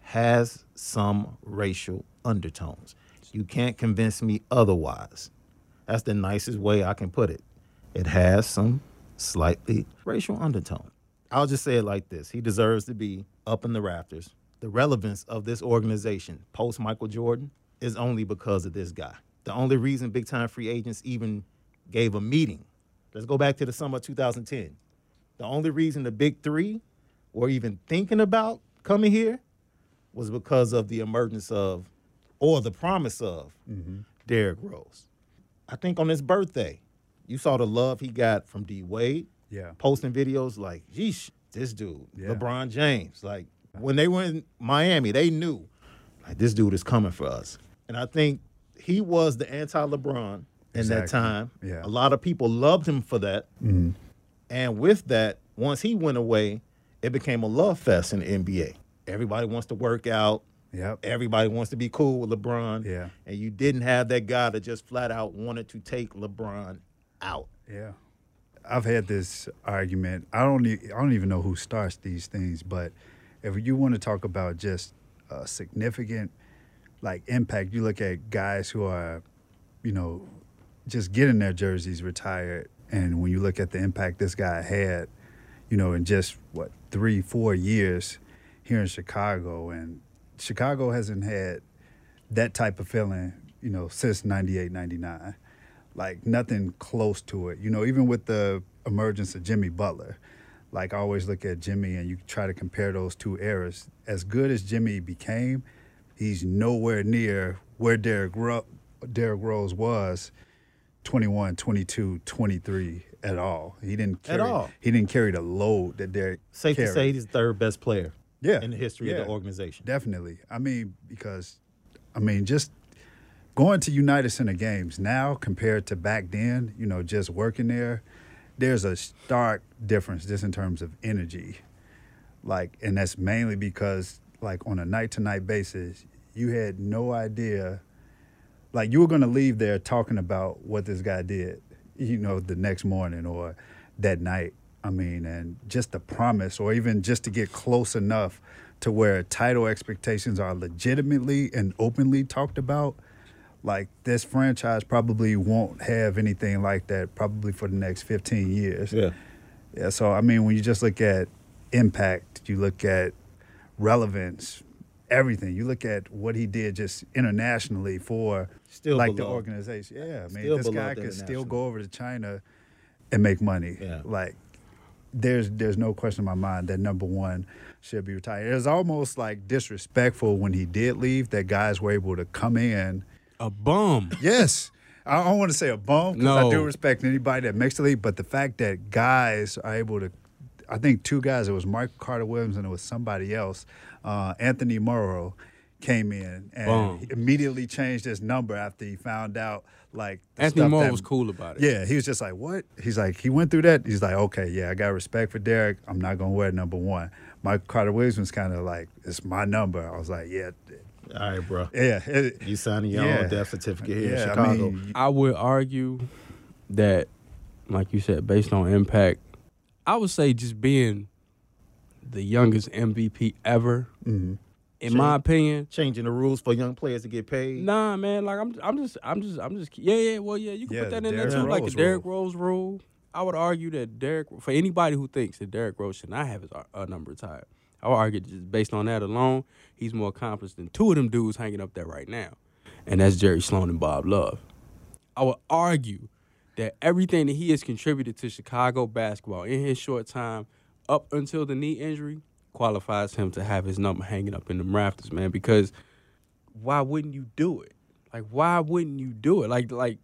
has some racial undertones. You can't convince me otherwise. That's the nicest way I can put it. It has some slightly racial undertone. I'll just say it like this He deserves to be up in the rafters. The relevance of this organization post Michael Jordan is only because of this guy. The only reason big time free agents even gave a meeting, let's go back to the summer of 2010. The only reason the big three were even thinking about coming here was because of the emergence of, or the promise of, mm-hmm. Derrick Rose. I think on his birthday, you saw the love he got from D Wade. Yeah. Posting videos like, yeesh, this dude, Yeah. LeBron James. Like when they were in Miami, they knew like this dude is coming for us. And I think he was the anti-LeBron in that time. Yeah. A lot of people loved him for that. Mm-hmm. And with that, once he went away, it became a love fest in the NBA. Everybody wants to work out. Yep. Everybody wants to be cool with LeBron. Yeah. And you didn't have that guy that just flat out wanted to take LeBron out. Yeah. I've had this argument. I don't e- I don't even know who starts these things, but if you want to talk about just a significant like impact, you look at guys who are, you know, just getting their jerseys retired and when you look at the impact this guy had, you know, in just what, 3 4 years here in Chicago and Chicago hasn't had that type of feeling, you know, since 98, 99. Like nothing close to it. You know, even with the emergence of Jimmy Butler, like I always look at Jimmy and you try to compare those two eras. As good as Jimmy became, he's nowhere near where Derrick, Ro- Derrick Rose was 21, 22, 23 at all. He didn't At carry, all. He didn't carry the load that Derrick Safe to say he's the third best player Yeah, in the history of the organization. Definitely. I mean, because, I mean, just going to United Center games now compared to back then, you know, just working there, there's a stark difference just in terms of energy. Like, and that's mainly because, like, on a night to night basis, you had no idea. Like, you were going to leave there talking about what this guy did, you know, the next morning or that night. I mean, and just the promise, or even just to get close enough to where title expectations are legitimately and openly talked about. Like this franchise probably won't have anything like that probably for the next 15 years. Yeah. Yeah. So I mean, when you just look at impact, you look at relevance, everything. You look at what he did just internationally for Still like the organization. Yeah, I mean, Still this guy could still go over to China and make money. Yeah. Like there's there's no question in my mind that number one should be retired. It was almost like disrespectful when he did leave that guys were able to come in. A bum. Yes. I don't want to say a bum because I do respect anybody that makes the league, but the fact that guys are able to, I think two guys, it was Michael Carter Williams and it was somebody else, uh, Anthony Morrow, came in and Boom. immediately changed his number after he found out like the Anthony Morrow that- was cool about it. Yeah, he was just like, "What?" He's like, he went through that. He's like, "Okay, yeah, I got respect for Derrick. I'm not gonna wear number one." Mike Carter Williams was kind of like, "It's my number." I was like, "Yeah, All right, bro. yeah." it- You signing your Yeah. own death certificate here in Chicago. I mean, I would argue that, like you said, based on impact, I would say just being the youngest MVP ever, mhm. in my opinion. Changing the rules for young players to get paid. Nah, man. Like I'm, I'm just, I'm just, I'm just. Yeah, yeah. Well, yeah. You can Yeah, put that the in there Derrick too, like the Derrick Rose rule. I would argue that Derrick, for anybody who thinks that Derrick Rose should not have his uh, number retired, I would argue just based on that alone, he's more accomplished than two of them dudes hanging up there right now, and that's Jerry Sloan and Bob Love. I would argue that everything that he has contributed to Chicago basketball in his short time up until the knee injury qualifies him to have his number hanging up in the rafters, man. Because why wouldn't you do it? Like, why wouldn't you do it? Like, like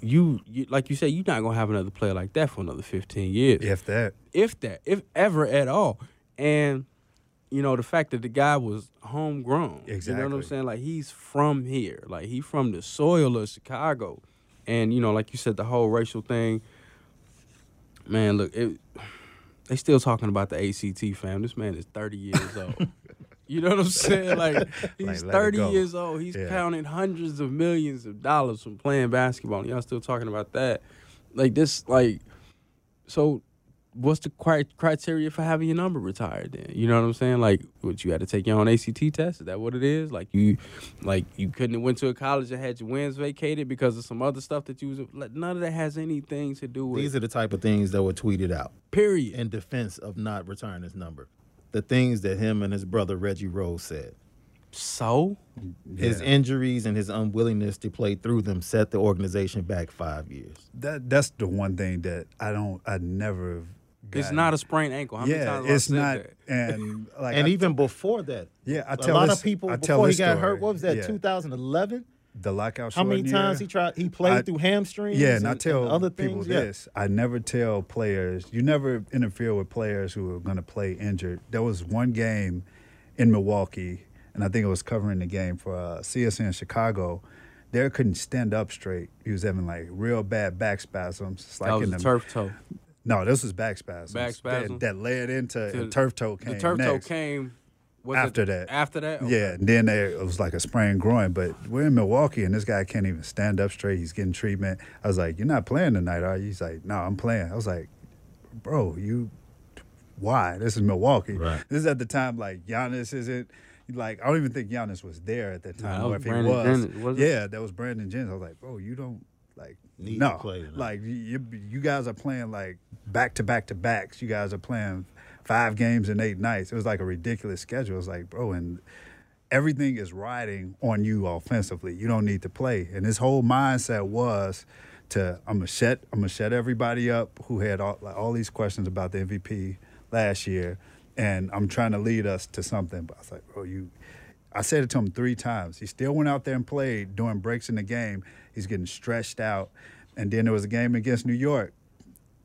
you, you like you said, you're not gonna have another player like that for another 15 years, if that, if that, if ever at all. And you know, the fact that the guy was homegrown. Exactly. You know what I'm saying? Like he's from here. Like he from the soil of Chicago. And, you know, like you said, the whole racial thing, man, look, it, they still talking about the ACT fam. This man is 30 years old. You know what I'm saying? Like he's it 30 years old. He's Yeah. counting hundreds of millions of dollars from playing basketball. And y'all still talking about that. Like this, like, so what's the cri- criteria for having your number retired then? You know what I'm saying? Like, what you had to take your own ACT test? Is that what it is? Like you, like you couldn't have went to a college and had your wins vacated because of some other stuff that you was. Like, none of that has anything to do with. These are the type of things that were tweeted out period. in defense of not retiring his number. The things that him and his brother Reggie Rose said. so His injuries and his unwillingness to play through them set the organization back five years. that that's the one thing that I don't, I never. It's gotten. not a sprained ankle. How many yeah, times have I it's not, that? and like, and I- even before that, yeah, I a tell lot this- of people I tell before he got story. hurt. What was that? Yeah. 2011. the lockout. How many times year. he tried? He played I- through hamstrings. Yeah, and I tell and other people things. Yeah. this: I never tell players. You never interfere with players who are going to play injured. There was one game in Milwaukee, and I think it was covering the game for uh, CSN Chicago. Derrick couldn't stand up straight. He was having like real bad back spasms. It's like that was in the the turf toe. No, this was back spasms. Back spasms? that, that led into To- and turf toe came The turf toe came was After it that. After that, Okay. Yeah, and then there, it was like a sprained groin. But we're in Milwaukee, and this guy can't even stand up straight. He's getting treatment. I was like, "You're not playing tonight, are you?" He's like, "No, I'm playing." I was like, "Bro, you, why? This is Milwaukee. Right. This is at the time like Giannis isn't." Like I don't even think Giannis was there at that time. that or was if he was, Jennings, wasn't yeah, that was Brandon Jennings. I was like, bro, you don't like Need no, to play tonight. like you, you guys are playing like back to back to backs. You guys are playing five games in eight nights. It was like a ridiculous schedule. It was like, bro, and everything is riding on you offensively. You don't need to play. And his whole mindset was to I'm gonna shut I'm gonna shut everybody up who had all like, all these questions about the MVP last year, and I'm trying to lead us to something. But I was like, bro, you. I said it to him three times. He still went out there and played during breaks in the game. He's getting stretched out. And then there was a game against New York.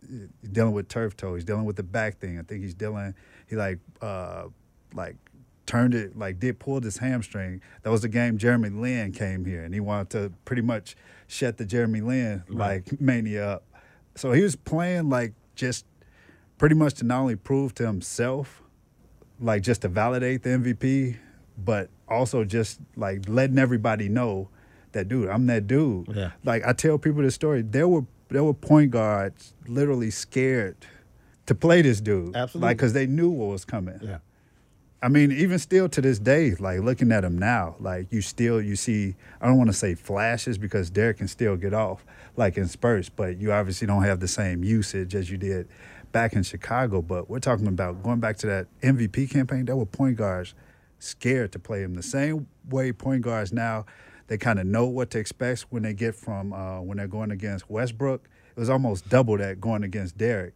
He's dealing with turf toe. He's dealing with the back thing. I think he's dealing. He like uh like turned it like did pulled his hamstring. That was the game Jeremy Lin came here and he wanted to pretty much shut the Jeremy Lin like mania up. So he was playing like just pretty much to not only prove to himself, like just to validate the MVP, but also just like letting everybody know that dude, I'm that dude. Yeah. Like I tell people this story. There were there were point guards literally scared to play this dude. Absolutely. Like because they knew what was coming. Yeah. I mean, even still to this day, like looking at him now, like you still you see. I don't want to say flashes because Derrick can still get off like in spurts, but you obviously don't have the same usage as you did back in Chicago. But we're talking about going back to that MVP campaign. There were point guards scared to play him the same way point guards now. They kind of know what to expect when they get from uh, when they're going against Westbrook. It was almost double that going against Derrick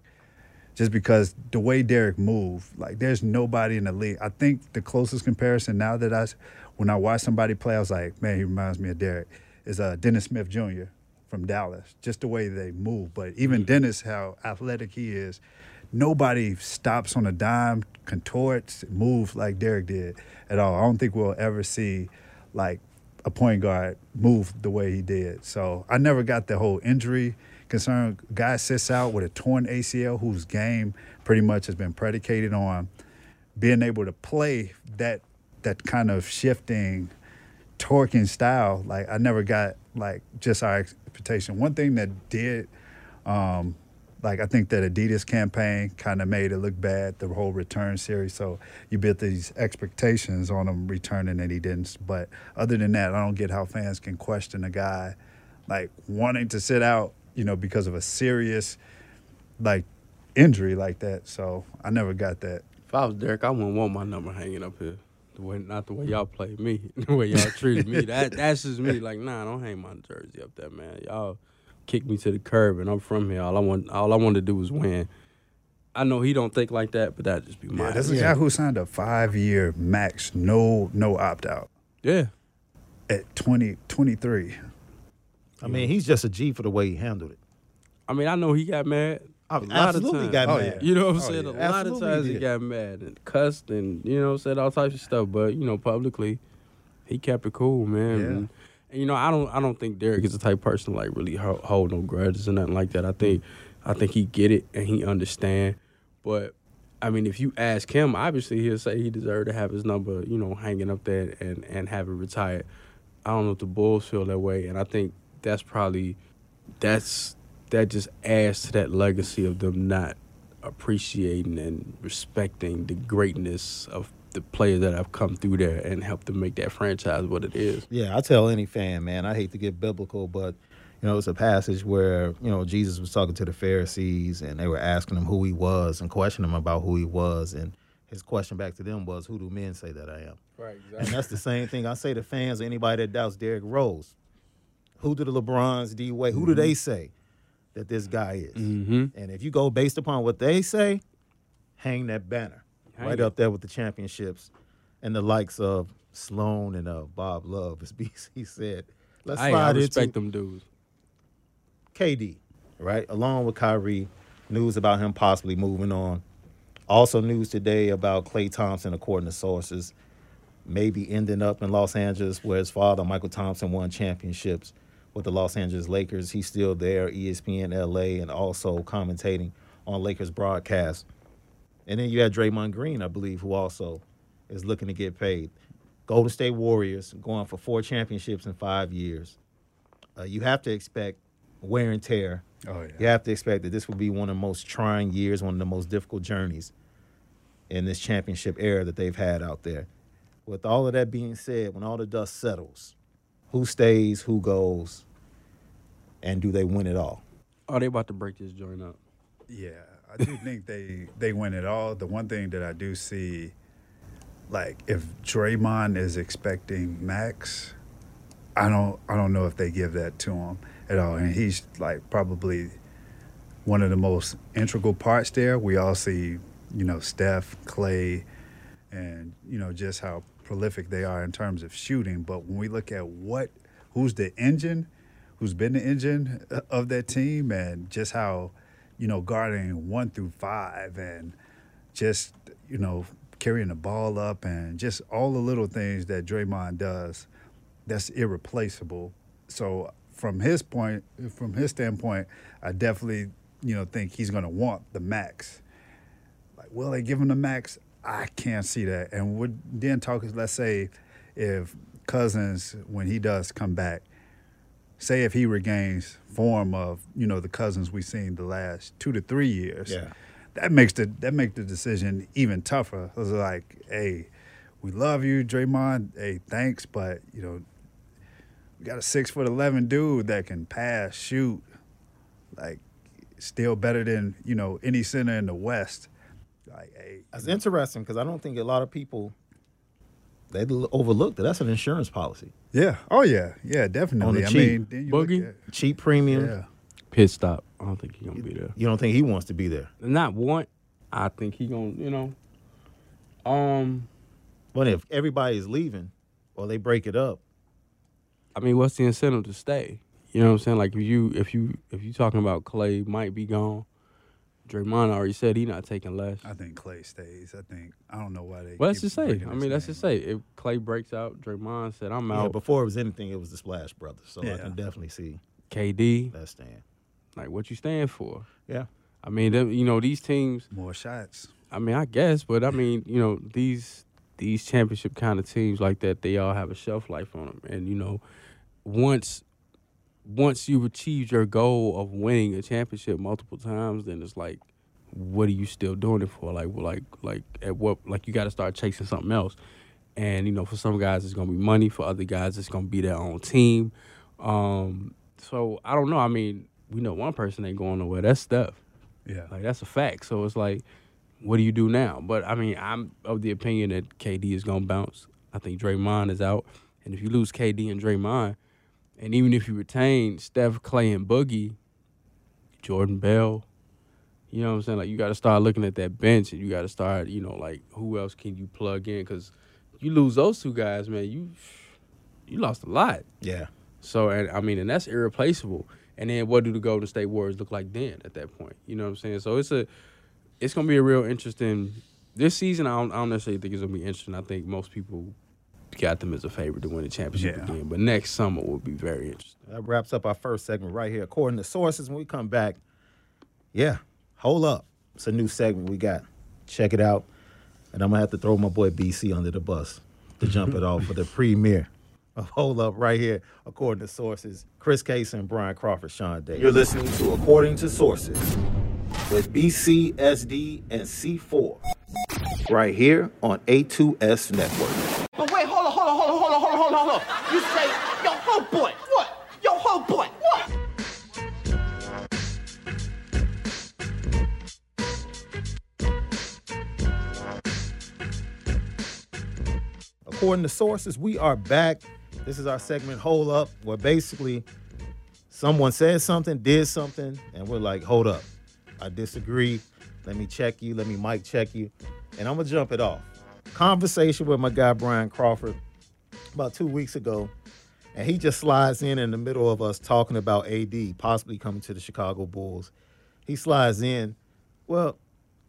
just because the way Derrick moved, like there's nobody in the league. I think the closest comparison now that I, when I watch somebody play, I was like, man, he reminds me of Derrick. Is uh, Dennis Smith Jr. from Dallas. Just the way they move, but even Dennis, how athletic he is, nobody stops on a dime, contorts, moves like Derrick did at all. I don't think we'll ever see like a point guard move the way he did. So I never got the whole injury concern. Guy sits out with a torn ACL whose game pretty much has been predicated on being able to play that that kind of shifting torquing style. Like I never got like just our expectation. One thing that did um, like I think that Adidas campaign kind of made it look bad, the whole return series. So you built these expectations on him returning and he didn't. But other than that, I don't get how fans can question a guy like wanting to sit out, you know, because of a serious like injury like that. So I never got that. If I was Derrick, I wouldn't want my number hanging up here. The way, not the way y'all played me, the way y'all treated me. That that's just me. Like, nah, don't hang my jersey up there, man. Y'all kicked me to the curb, and I'm from here. All I want, all I want to do was win. I know he don't think like that, but that just be my. Yeah, that's a guy who signed a five year max, no no opt out yeah. at 20, 23. I mean, he's just a G for the way he handled it. I mean, I know he got mad. I A lot of absolutely times. got Oh, mad. yeah. You know what I'm Oh, saying? yeah. A lot of Absolutely times he did. got mad and cussed and you know said all types of stuff, but you know publicly, he kept it cool, man. Yeah. You know I don't I don't think Derrick is the type of person to, like really hold, hold no grudges or nothing like that. I think I think he get it and he understand, but I mean if you ask him, obviously he'll say he deserved to have his number, you know, hanging up there and and have it retired. I don't know if the Bulls feel that way, and I think that's probably that's that just adds to that legacy of them not appreciating and respecting the greatness of the players that have come through there and helped to make that franchise what it is. Yeah, I tell any fan, man, I hate to get biblical, but you know, it's a passage where, you know, Jesus was talking to the Pharisees and they were asking him who he was and questioning him about who he was. And his question back to them was, Who do men say that I am? Right, And that's the same thing I say to fans or anybody that doubts Derrick Rose. Who do the LeBrons, D Wade, who do they say that this guy is? Mm-hmm. And if you go based upon what they say, hang that banner right up there with the championships and the likes of Sloan and uh, Bob Love, as BC said. Let's I, I respect them dudes. KD, right? Along with Kyrie, news about him possibly moving on. Also, news today about Klay Thompson, according to sources, maybe ending up in Los Angeles, where his father, Mychal Thompson, won championships with the Los Angeles Lakers. He's still there, ESPN LA, and also commentating on Lakers broadcast. And then you had Draymond Green, I believe, who also is looking to get paid. Golden State Warriors going for four championships in five years. Uh, you have to expect wear and tear. Oh yeah. You have to expect that this will be one of the most trying years, one of the most difficult journeys in this championship era that they've had out there. With all of that being said, when all the dust settles, who stays, who goes, and do they win it all? Are they about to break this joint up. Yeah, I do think they they win it all. The one thing that I do see, like if Draymond is expecting max, I don't I don't know if they give that to him at all. And he's like probably one of the most integral parts there. We all see, you know, Steph, Klay, and you know just how prolific they are in terms of shooting. But when we look at what who's the engine, who's been the engine uh, of that team, and just how you know guarding one through five, and just you know carrying the ball up, and just all the little things that Draymond does, that's irreplaceable. So from his point, from his standpoint, I definitely you know think he's going to want the max. Like, will they give him the max? I can't see that. And we're then talking. Let's say if Cousins, when he does come back, say if he regains form of you know the Cousins we've seen the last two to three years, Yeah. that makes the that makes the decision even tougher. It's like, hey, we love you, Draymond. Hey, thanks, but you know, we got a six foot eleven dude that can pass, shoot, like still better than you know any center in the West. Like, hey, That's interesting because I don't think a lot of people they l- overlooked that. That's an insurance policy. yeah, oh yeah, yeah, definitely. the I cheap. mean, then you Boogie? at- Cheap premium. yeah. Pit stop. I don't think he's gonna be there. You don't think he wants to be there? Not want. I think he gonna. You know. Um. But if everybody's leaving or they break it up, I mean, what's the incentive to stay? You know what I'm saying? Like if you if you if you talking about Klay might be gone, Draymond already said he not taking less. I think Klay stays. I think I don't know why they. Well, let's just say. I mean, let's just say if Klay breaks out, Draymond said I'm Yeah, out. before it was anything, it was the Splash Brothers. So I can definitely see KD, that stand. like what you stand for? Yeah. I mean, them, you know, these teams. more shots. I mean, I guess, but I mean, you know, these these championship kind of teams like that, they all have a shelf life on them, and you know, once once you've achieved your goal of winning a championship multiple times, then it's like, what are you still doing it for? Like, like, like, at what? Like, you got to start chasing something else. And you know, for some guys, it's gonna be money. For other guys, it's gonna be their own team. Um, so I don't know. I mean, we know one person ain't going nowhere. That's Steph. Yeah. Like that's a fact. So it's like, what do you do now? But I mean, I'm of the opinion that KD is gonna bounce. I think Draymond is out, and if you lose KD and Draymond, and even if you retain Steph, Klay, and Boogie, Jordan Bell, you know what I'm saying? Like you got to start looking at that bench, and you got to start, you know, like who else can you plug in? Because you lose those two guys, man, you you lost a lot. Yeah. So and I mean, and that's irreplaceable. And then what do the Golden State Warriors look like then at that point? You know what I'm saying? So it's a it's gonna be a real interesting this season. I don't, I don't necessarily think it's gonna be interesting. I think most people got them as a favorite to win the championship Yeah. again. But next summer will be very interesting. That wraps up our first segment right here. According to sources, when we come back, yeah, hold up. It's a new segment we got. Check it out. And I'm going to have to throw my boy BC under the bus to jump it off for the premiere Hold Up right here, according to sources. Chris Case and Brian Crawford, Sean Day. You're listening to According to Sources with BC, SD, and C4 right here on A2S Network. But wait, hold on, hold on, hold on, hold on, hold on, hold on, hold on. You say, yo, ho boy, what? Yo, ho boy, what? According to sources, we are back. This is our segment Hold Up, where basically someone says something, did something, and we're like, hold up. I disagree. Let me check you. Let me mic check you. And I'm to jump it off. Conversation with my guy, Brian Crawford, about two weeks ago. And he just slides in in the middle of us talking about AD possibly coming to the Chicago Bulls. He slides in, well,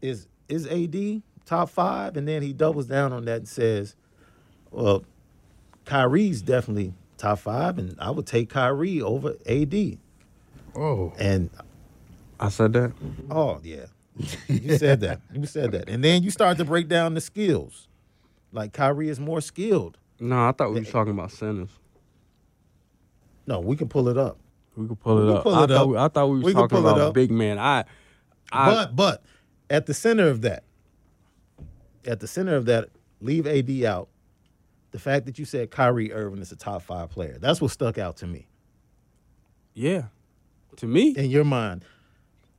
is is AD top five? And then he doubles down on that and says, well, Kyrie's definitely top five, and I would take Kyrie over AD. Oh. And I said that. oh yeah, you said that. You said that. And then you start to break down the skills. Like Kyrie is more skilled. No, I thought we were talking about centers. No, we can pull it up. We could pull it We can up. pull I, it thought up. we, I thought we We were can talking pull it about up. big man. I, I but but at the center of that, at the center of that, leave AD out. The fact that you said Kyrie Irving is a top five player, that's what stuck out to me. yeah. To me, In your mind,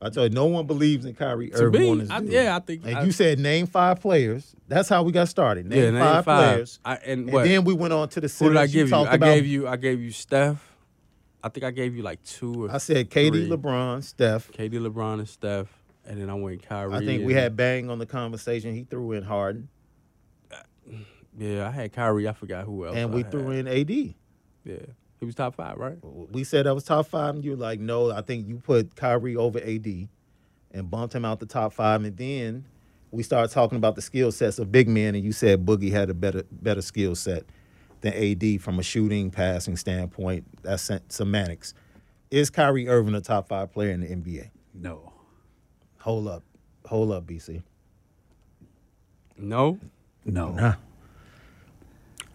I told you, no one believes in Kyrie To Irving me, I- yeah, I think- And I- you said name five players. That's how we got started. Name, Yeah, name five, five. players. I- and and then we went on to the who did I give you? I about- gave you. I gave you Steph. I think I gave you like two or I said KD, three. LeBron, Steph. KD, LeBron, and Steph, and then I went Kyrie. I think we had Bang on the conversation. He threw in Harden, uh, Yeah, I had Kyrie. I forgot who else. and I we had. threw in AD. Yeah, he was top five, right? We said that was top five, and you were like, no, I think you put Kyrie over AD and bumped him out the top five. And then we started talking about the skill sets of big men, and you said Boogie had a better better skill set than AD from a shooting, passing standpoint. That's semantics. Is Kyrie Irving a top five player in the NBA? No. Hold up. Hold up, BC. No. No. Nah.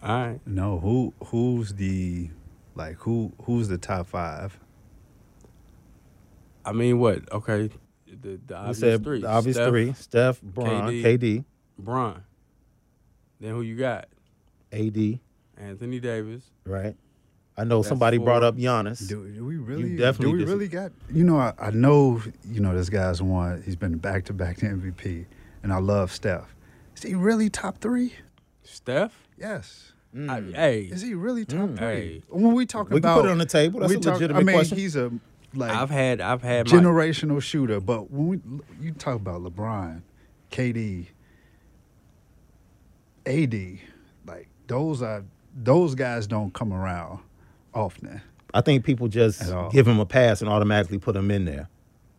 All right. No. Who who's the like who who's the top five? I mean, what? Okay. The, the obvious said three. the obvious Steph, three Steph, Bron, KD. KD, Bron. Then who you got? AD, Anthony Davis. right? I know That's somebody brought up Giannis. Do, do we really? definitely do we dis- really got? You know, I, I know. You know, this guy's won. He's been back to back to MVP, and I love Steph. Is he really top three? Steph. Yes. I- mm. hey. Is he really top mm, three? Hey. When we talk We can about, put it on the table. That's we a talk- legitimate I mean, question. he's a like I've had. I've had my. generational shooter. But when we you talk about LeBron, KD, AD, like those are those guys don't come around often. I think people just give him a pass and automatically put him in there.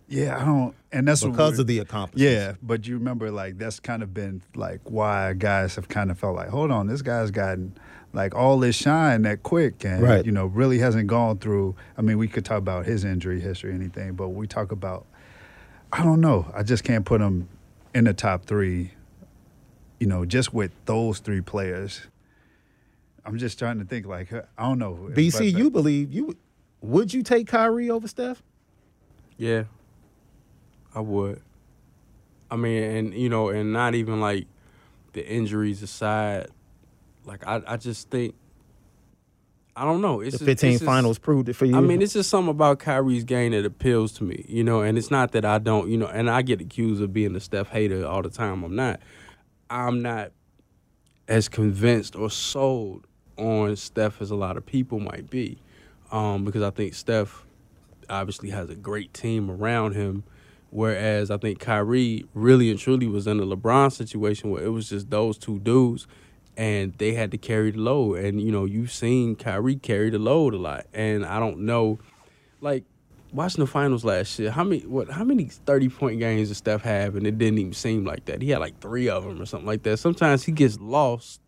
Yeah, I don't, and that's because we're- of the accomplishments. Yeah, but you remember, like that's kind of been like why guys have kind of felt like, hold on, this guy's gotten like all this shine that quick, and Right. you know, really hasn't gone through. I mean, we could talk about his injury history, or anything, but we talk about, I don't know, I just can't put him in the top three. You know, just with those three players, I'm just trying to think. Like, I don't know. BC, but- uh, you believe you would- would you take Kyrie over Steph? Yeah, I would. I mean, and you know, and not even like the injuries aside, like I, I just think I don't know. It's The just- 15 it's just- finals proved it for you. I mean, it's just something about Kyrie's game that appeals to me, you know. And it's not that I don't, you know, and I get accused of being a Steph hater all the time. I'm not. I'm not as convinced or sold on Steph as a lot of people might be, um, because I think Steph obviously has a great team around him. Whereas I think Kyrie really and truly was in a LeBron situation where it was just those two dudes and they had to carry the load. And, you know, you've seen Kyrie carry the load a lot. And I don't know, like, watching the finals last year, how many what how many 30 point games did Steph have? And it didn't even seem like that. He had like three of them or something like that. Sometimes he gets lost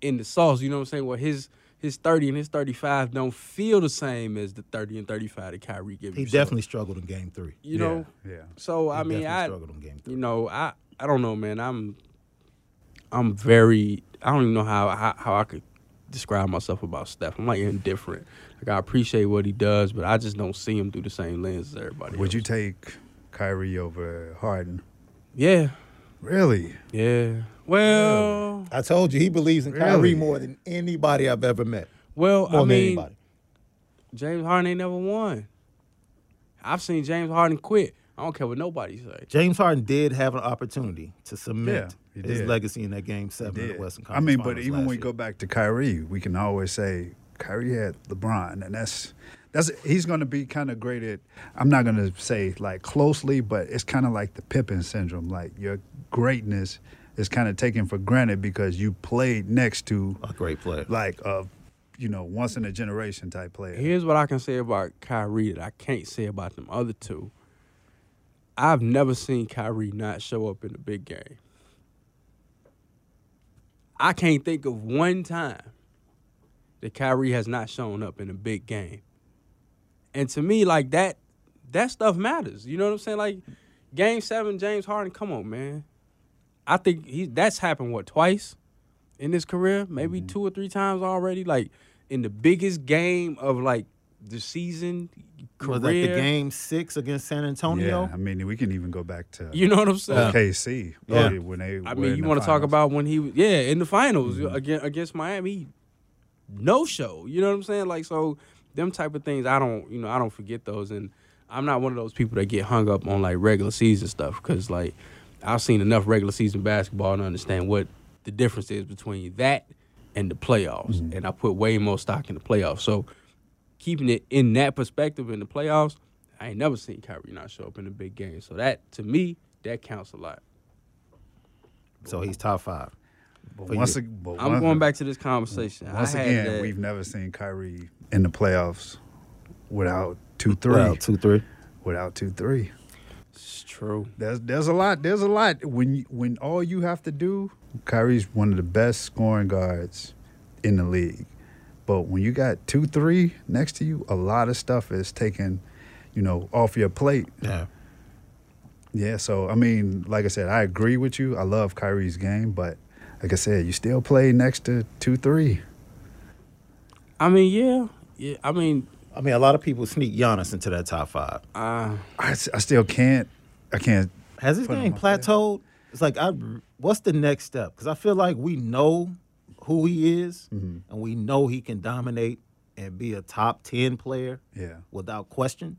in the sauce, you know what I'm saying? Where his his 30 and his 35 don't feel the same as the 30 and 35 that Kyrie gives he you. So, definitely struggled in game three. you know, yeah. so I He mean, definitely I struggled in game three. you know, I I don't know, man. I'm I'm very I don't even know how how, how I could describe myself about Steph. I'm like indifferent. Like I appreciate what he does, but I just don't see him through the same lens as everybody. Would you take Kyrie over Harden? Yeah, Really? yeah. Well, I told you he believes in Really? Kyrie more than anybody I've ever met. well, More I than mean, anybody. James Harden ain't never won. I've seen James Harden quit. I don't care what nobody say. James Harden did have an opportunity to cement Yeah, he his did. legacy in that game seven of the Western I Conference mean, but Finals even last when we year. go back to Kyrie, we can always say Kyrie had LeBron, and that's that's he's going to be kind of graded. I'm not going to say like closely, but it's kind of like the Pippen syndrome. Like your greatness is kind of taken for granted because you played next to a great player. like a you know once in a generation type player. Here's what I can say about Kyrie that I can't say about them other two. I've never seen Kyrie not show up in a big game. I can't think of one time that Kyrie has not shown up in a big game. And to me, like that, that stuff matters. You know what I'm saying? Like game seven, James Harden, come on, man. I think he that's happened what twice in his career, maybe Mm-hmm. two or three times already. Like in the biggest game of like the season career. Was that the game six against San Antonio? Yeah, I mean we can even go back to You know what I'm saying? KC. Yeah. Yeah, when they. I mean, you want to talk about when he, was yeah, in the finals Mm-hmm. against against Miami, no show. You know what I'm saying? Like so, them type of things. I don't, you know, I don't forget those, and I'm not one of those people that get hung up on like regular season stuff because like I've seen enough regular season basketball to understand what the difference is between that and the playoffs, Mm-hmm. and I put way more stock in the playoffs. So keeping it in that perspective in the playoffs, I ain't never seen Kyrie not show up in a big game. So that to me, that counts a lot. So he's top five. But for once you. ag- but I'm once- going back to this conversation. Once I had again, that- we've never seen Kyrie in the playoffs without two three. Well, two, three. Without two three. It's true. There's there's a lot. There's a lot when you, when all you have to do. Kyrie's one of the best scoring guards in the league, but when you got two three next to you, a lot of stuff is taken, you know, off your plate. Yeah. Yeah. So I mean, like I said, I agree with you. I love Kyrie's game, but like I said, you still play next to two three. I mean, yeah, yeah. I mean, I mean, a lot of people sneak Giannis into that top five. uh, I, s- I still can't. I can't. Has his Put game up there. plateaued? It's like, I, what's the next step? Because I feel like we know who he is, Mm-hmm. and we know he can dominate and be a top ten player Yeah. without question.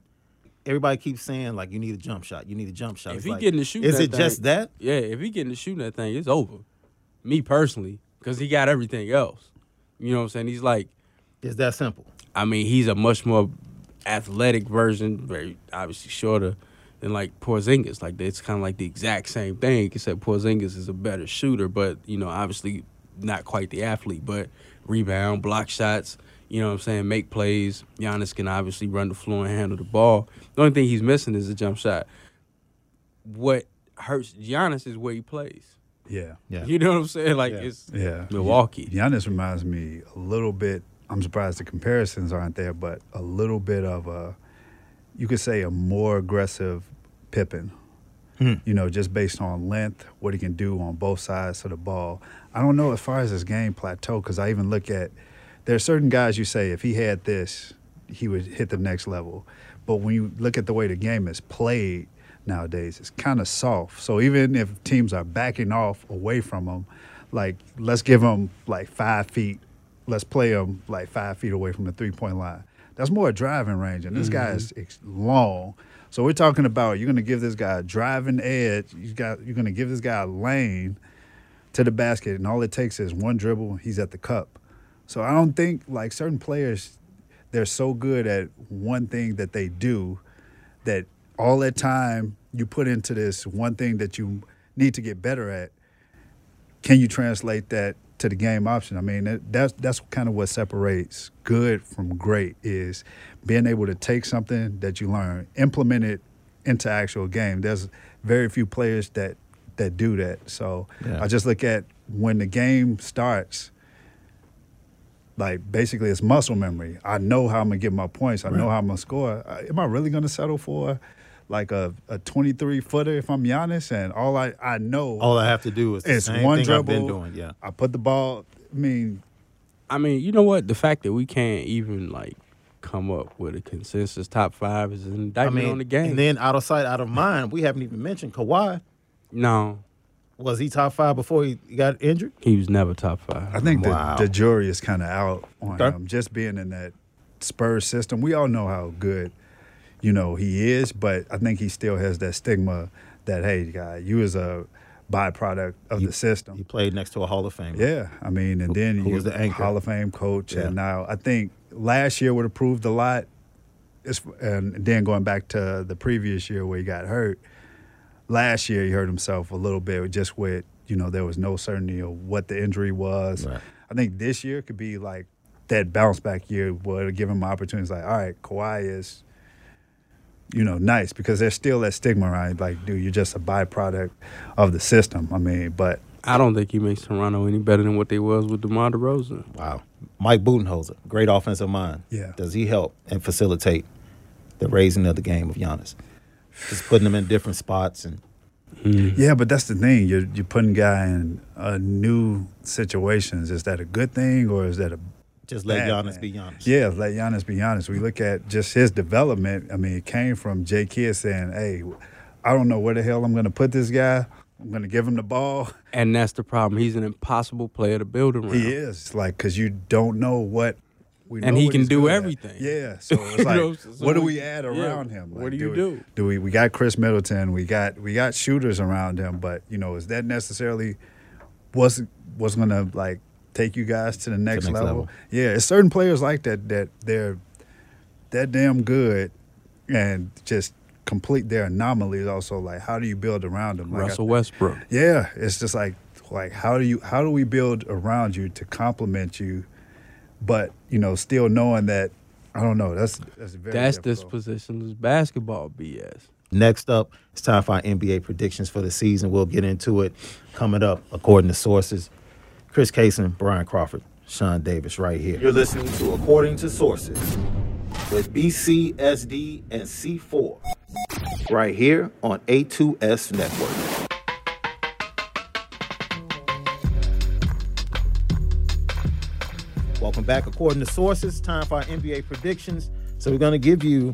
Everybody keeps saying like, you need a jump shot. You need a jump shot. if It's he like, getting to shoot, is that it just that? Yeah, if he getting to shoot that thing, it's over. Me personally, because he got everything else. You know what I'm saying? He's like, It's that simple. I mean, he's a much more athletic version, very obviously shorter than like Porzingis. Like it's kind of like the exact same thing, except Porzingis is a better shooter, but you know, obviously not quite the athlete, but rebound, block shots. you know what I'm saying, make plays. Giannis can obviously run the floor and handle the ball. The only thing he's missing is a jump shot. What hurts Giannis is where he plays. Yeah. Yeah. You know what I'm saying? Like Yeah. it's Yeah. Milwaukee. Giannis reminds me a little bit. I'm surprised the comparisons aren't there, but a little bit of a, you could say a more aggressive Pippen. Hmm. You know, just based on length, what he can do on both sides of the ball. I don't know as far as his game plateau because I even look at there are certain guys you say if he had this, he would hit the next level. But when you look at the way the game is played nowadays, it's kind of soft. So even if teams are backing off away from them, like let's give them like five feet, let's play them like five feet away from the three point line. That's more a driving range, and this guy mm-hmm. is long. So we're talking about you're going to give this guy a driving edge. You got you're going to give this guy a lane to the basket, and all it takes is one dribble. He's at the cup. So I don't think like certain players, they're so good at one thing that they do that all that time you put into this one thing that you need to get better at. Can you translate that to the game option? I mean, that, that's that's kind of what separates good from great is being able to take something that you learn, implement it into actual game. There's very few players that that do that. So Yeah. I just look at when the game starts like basically it's muscle memory. I know how I'm gonna get my points. I know how I'm gonna score. Uh, Am I really gonna settle for like a, a 23 footer if I'm Giannis? And all I I know All I have to do is the it's same one thing dribble. I've been doing. Yeah. I put the ball. I mean, I mean, you know what? The fact that we can't even like come up with a consensus top five is an I indictment mean, on the game. and then out of sight, out of mind. We haven't even mentioned Kawhi. no, Was he top five before he got injured? he was never top five. I think Wow. the, the jury is kind of out on Okay. him. Just being in that Spurs system, we all know how good you know he is, but I think he still has that stigma that hey, guy, you is a byproduct of You- the system. He played next to a Hall of Fame. Yeah, I mean, and then who you was the anchor? Hall of Fame coach, Yeah. and now I think last year would have proved a lot. It's, and then going back to the previous year where he got hurt, last year he hurt himself a little bit, just with you know there was no certainty of what the injury was. Right. I think this year could be like that bounce back year it'll give him opportunities. Like, all right, Kawhi is, you know, nice because there's still that stigma, right? Like, dude, you're just a byproduct of the system. I mean, but I don't think he makes Toronto any better than what they was with DeMar DeRozan. Wow. Mike Budenholzer, great offensive mind. Yeah. Does he help and facilitate the raising of the game of Giannis? Just putting him in different spots and Yeah, but that's the thing. You're you're putting guy in uh, new situations. Is that a good thing or is that a just let bad Giannis thing? be Giannis. Yeah, let Giannis be honest. We look at just his development. I mean, it came from Jay Kidd saying, "Hey, I don't know where the hell I'm going to put this guy. I'm going to give him the ball." And that's the problem. He's an impossible player to build around. He is like because you don't know what. We And he can do good at. everything. Yeah, so it's You like, know, so what do we- we add yeah, around him? what do you we- do? Do we? We got Khris Middleton. We got we got shooters around him, but you know, is that necessarily what's what's gonna like take you guys to the next, next level? level. Yeah, it's certain players like that that they're that damn good and just complete their anomalies. Also, like how do you build around them? Like, I- Russell Westbrook. yeah, it's just like like how do you how do we build around you to complement you, but you know still knowing that I don't know that's that's very That's difficult. dispositionless basketball BS. Next up, it's time for our NBA predictions for the season. We'll get into it coming up according to sources. Chris Kaysen, Brian Crawford, Sean Davis, right here. You're listening to According to Sources with BCSD and C4, right here on A2S Network. Welcome back. According to sources, time for our NBA predictions. So we're going to give you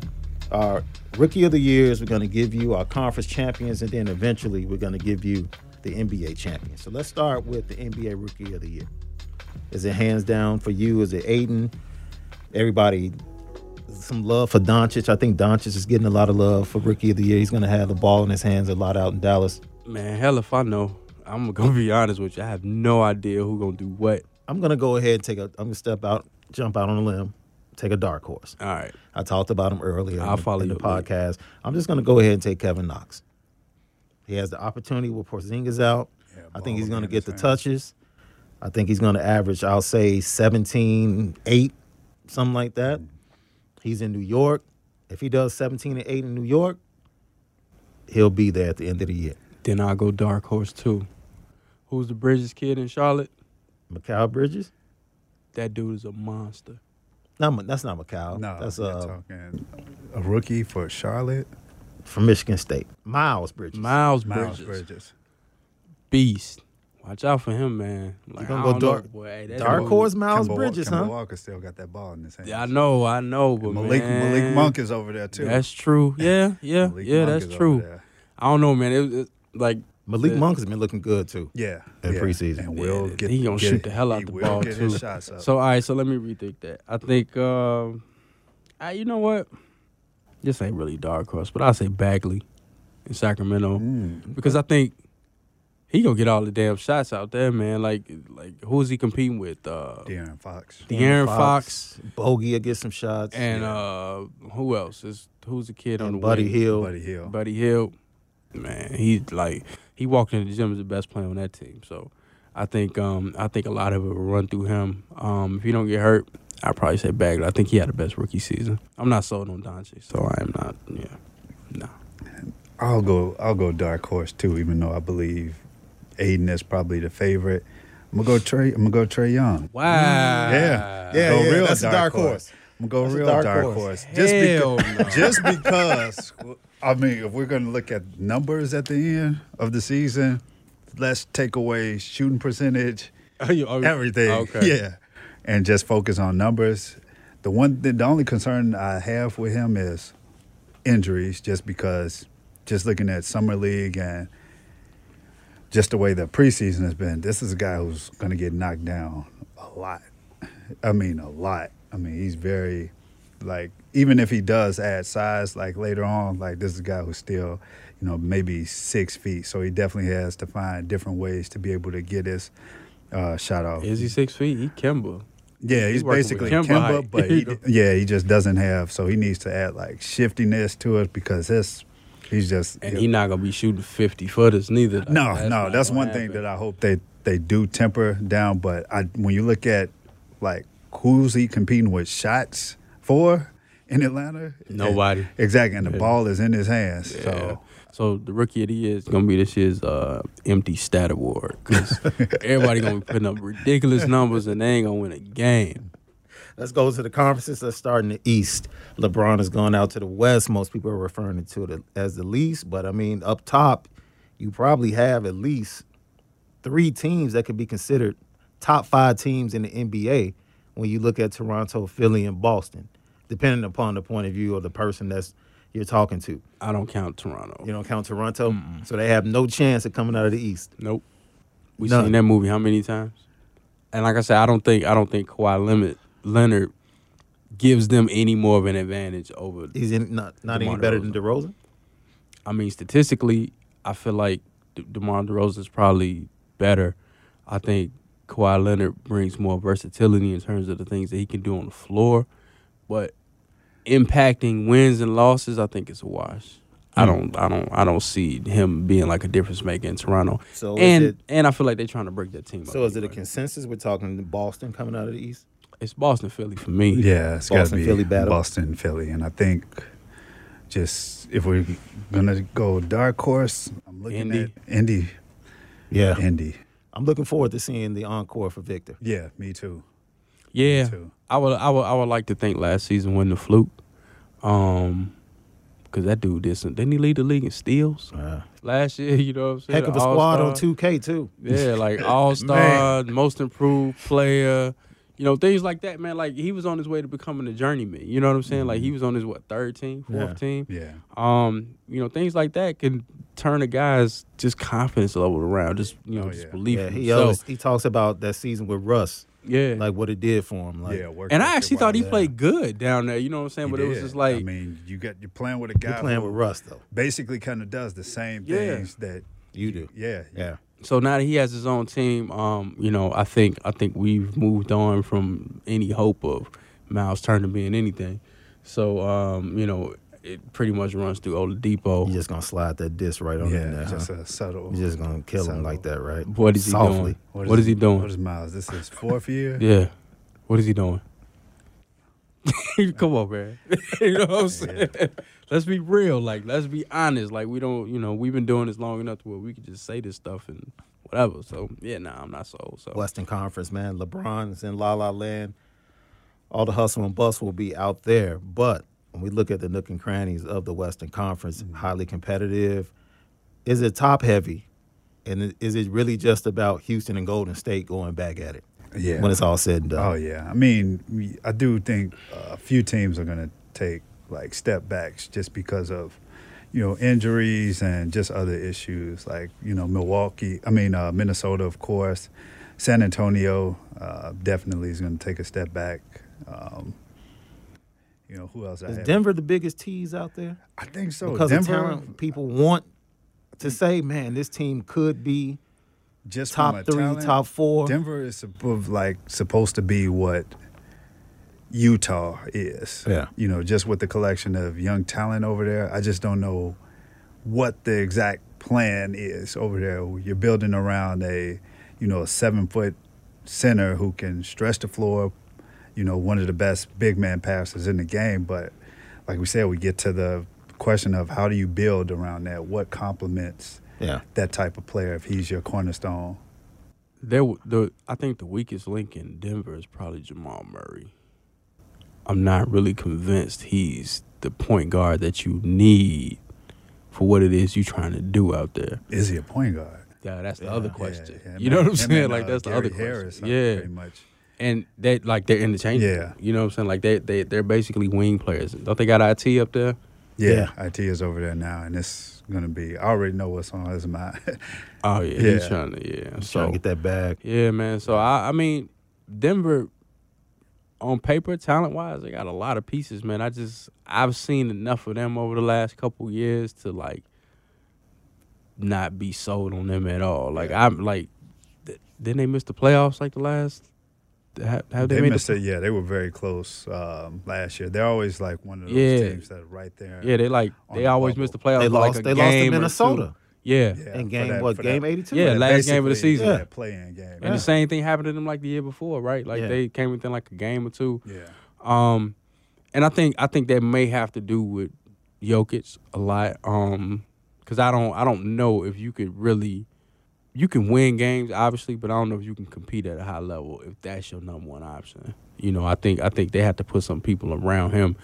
our rookie of the years. We're going to give you our conference champions, and then eventually we're going to give you the NBA champion. So let's start with the NBA rookie of the year. Is it hands down for you? Is it Ayton? Everybody, some love for Doncic. I think Doncic is getting a lot of love for rookie of the year. He's going to have the ball in his hands a lot out in Dallas. Man, hell if I know. I'm gonna be honest with you. I have no idea who gonna do what. I'm going to go ahead and take a. I'm going to step out, jump out on a limb, take a dark horse. All right. I talked about him earlier I'll in, the, follow in the podcast. I'm just going to go ahead and take Kevin Knox. He has the opportunity with Porzingis out. Yeah, I think he's going to get the hands. touches. I think he's going to average, I'll say, 17, 8, something like that. He's in New York. If he does 17 and 8 in New York, he'll be there at the end of the year. Then I'll go dark horse too. Who's the Bridges kid in Charlotte? Mikal Bridges? That dude is a monster. No, that's not Mikal. No, that's you're uh, talking a rookie for Charlotte. From Michigan State. Miles Bridges. Miles Miles Bridges, Bridges. beast. Watch out for him, man. Like, gonna I go don't know, dark- boy. Hey, dark dude- horse Miles Kemba Bridges, Kemba huh? Walker still got that ball in his hand. Yeah, I know, I know, but Malik man, Malik Monk is over there too. That's true. Yeah, yeah, Malik yeah. Monk That's true. I don't know, man. It, was- it like Malik Yeah. Monk has been looking good too. Yeah, In yeah. preseason. and will Yeah, get he gonna get shoot it. the hell out He the will ball, get too. His shots up. So all right, so let me rethink that. I think um I, you know what? This ain't really dark horse, but I'll say Bagley in Sacramento. Mm. Because I think he gonna get all the damn shots out there, man. Like like who is he competing with? Uh De'Aaron Fox. De'Aaron Fox, Bogey will get some shots. and uh who else? Is who's the kid on And the Buddy wing? Hield. Buddy Hield. Buddy Hield. Man, he's like he walked into the gym as the best player on that team. So I think um I think a lot of it will run through him. Um if he don't get hurt, I'd probably say Bagley. I think he had the best rookie season. I'm not sold on Doncic, so I am not. Yeah, no. I'll go. I'll go dark horse too, even though I believe Ayton is probably the favorite. I'm gonna go Trae. I'm gonna go Trae Young. Wow. Yeah, Yeah, Go yeah, real that's a dark horse. I'm gonna go a real dark dark, horse. horse. Just Hell because. no. Just because. I mean, if we're gonna look at numbers at the end of the season, let's take away shooting percentage, oh, oh, everything. Okay. Yeah, and just focus on numbers. The one, the, the only concern I have with him is injuries, just because, just looking at summer league and just the way the preseason has been, this is a guy who's going to get knocked down a lot. I mean, a lot. I mean, he's very, like, even if he does add size, like later on, like this is a guy who's still, you know, maybe six feet. So he definitely has to find different ways to be able to get his uh, shot off. Is he six feet? He Kemba. Yeah, He's he's, basically Kemba Kimba, but he, yeah, he just doesn't have. So he needs to add like shiftiness to it because his, he's just And he's not gonna be shooting fifty footers neither. Like, no, no. That's one thing that I hope they they do temper down. But I, when you look at like who's he competing with shots for in Atlanta, Nobody. exactly, and the Yeah. ball is in his hands. Yeah. So So the rookie of the year is gonna be this year's uh, empty stat award because everybody gonna be putting up ridiculous numbers and they ain't gonna win a game. Let's go to the conferences. Let's start in the East. LeBron has gone out to the West. Most people are referring to it as the least, but I mean, up top, you probably have at least three teams that could be considered top five teams in the NBA when you look at Toronto, Philly, and Boston, depending upon the point of view of the person that's you're talking to. I don't count Toronto. You don't count Toronto, so they have no chance of coming out of the East. Nope. We None. seen that movie how many times? And like I said, I don't think I don't think Kawhi Limit Leonard gives them any more of an advantage over. He's in, not not any DeMar better than DeRozan. I mean, statistically, I feel like De- DeMar DeRozan is probably better. I think Kawhi Leonard brings more versatility in terms of the things that he can do on the floor, but impacting wins and losses, I think it's a wash. I hmm. don't, I don't, I don't see him being like a difference maker in Toronto. So and it- and I feel like they're trying to break that team. So up is it a consensus? We're talking Boston coming out of the East. It's Boston, Philly for me. yeah, it's got to Boston, be Philly battle. Boston, Philly, and I think just if we're gonna go dark horse, I'm looking Indy. at Indy. Yeah, Indy. I'm looking forward to seeing the encore for Victor. Yeah, me too. Yeah, too. I would, I would, I would like to think last season won the fluke, um, because that dude did some. Didn't he lead the league in steals last year? You know what I'm saying? Heck of a squad on 2K too. Yeah, like all star, most improved player. You know things like that, man. Like he was on his way to becoming a journeyman. You know what I'm saying? Like he was on his what third team, fourth Yeah. team. Yeah. Um, you know things like that can turn a guy's just confidence level around. Just you know, Oh, just yeah. belief Yeah, he himself. always he talks about that season with Russ, yeah, like what it did for him. Like, yeah, and I actually thought he wise. played good down there. You know what I'm saying? He but it was just like I mean, you got you're playing with a guy you're playing who with Russ though. basically kind of does the same Yeah. things that You do. yeah Yeah. So now that he has his own team, um, you know, I think I think we've moved on from any hope of Miles Turner being anything. So um, you know, it pretty much runs through Oladipo. You just gonna slide that disc right on in yeah there. just huh? a subtle. You're just gonna kill him like that, right? What is he Softly. doing? What is he doing? What is Miles? This is fourth year. Yeah. What is he doing? Come on, man. you know what I'm saying? Let's be real. Like, let's be honest. Like, we don't, you know, we've been doing this long enough to where we could just say this stuff and whatever. So, yeah, nah, I'm not sold. So, Western Conference, man. LeBron's in La La Land. All the hustle and bust will be out there. But when we look at the nook and crannies of the Western Conference, highly competitive. Is it top heavy? And is it really just about Houston and Golden State going back at it Yeah. when it's all said and done? Oh yeah, I mean, I do think a few teams are going to take like step backs just because of you know injuries and just other issues like you know Milwaukee. I mean uh, Minnesota, of course. San Antonio uh, definitely is going to take a step back. Um, you know who else? Is? Denver the biggest tease out there? I think so. because Denver, of talent, people want to mm. say, man, this team could be just top three, talent, top four. Denver is supposed like supposed to be what Utah is. Yeah. You know, just with the collection of young talent over there. I just don't know what the exact plan is over there. You're building around a, you know, a seven foot center who can stretch the floor, you know, one of the best big man passers in the game. But like we said, we get to the question of how do you build around that? What complements Yeah. that type of player if he's your cornerstone? there, the I think the weakest link in Denver is probably Jamal Murray. I'm not really convinced he's the point guard that you need for what it is you're trying to do out there. Is he a point guard? Yeah, that's the other question. Yeah, yeah. You know what I'm saying? and, like uh, that's the Gary other Harris, question. uh, Yeah, pretty much. And they like they're interchangeable. Yeah. you know what I'm saying? Like they they they're basically wing players. Don't they got IT up there? Yeah, IT is over there now, and it's gonna be. I already know what's on his mind. Oh yeah, Yeah. he's trying to yeah. He's so trying to get that bag. Yeah, man. So I, I mean, Denver, on paper, talent wise, they got a lot of pieces, man. I just I've seen enough of them over the last couple years to like not be sold on them at all. Like I'm like, th- didn't they miss the playoffs like the last? Have, have they, they made missed the, it. Yeah, they were very close um, last year. They're always like one of those Yeah. teams that are right there. Yeah, they like they the always bubble. miss the playoffs. They for like lost. a They lost to game or two. Minnesota Yeah, Yeah, in game that- what game eighty two. Yeah, last game of the season. Yeah, Yeah. play-in game. and the same thing happened to them like the year before, right? Like Yeah. they came within like a game or two. Yeah, Um, and I think I think that may have to do with Jokic a lot. Um, because I don't I don't know if you could really you can win games obviously, but I don't know if you can compete at a high level if that's your number one option. You know, I think I think they have to put some people around him.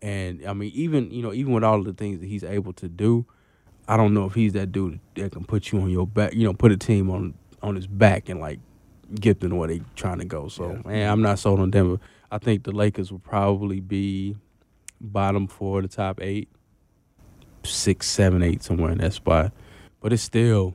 And I mean, even you know, even with all of the things that he's able to do, I don't know if he's that dude that can put you on your back. You know, put a team on on his back and like get them where they trying to go. So, man, I'm not sold on Denver. I think the Lakers will probably be bottom four the top eight, six, seven, eight, somewhere in that spot. But it's still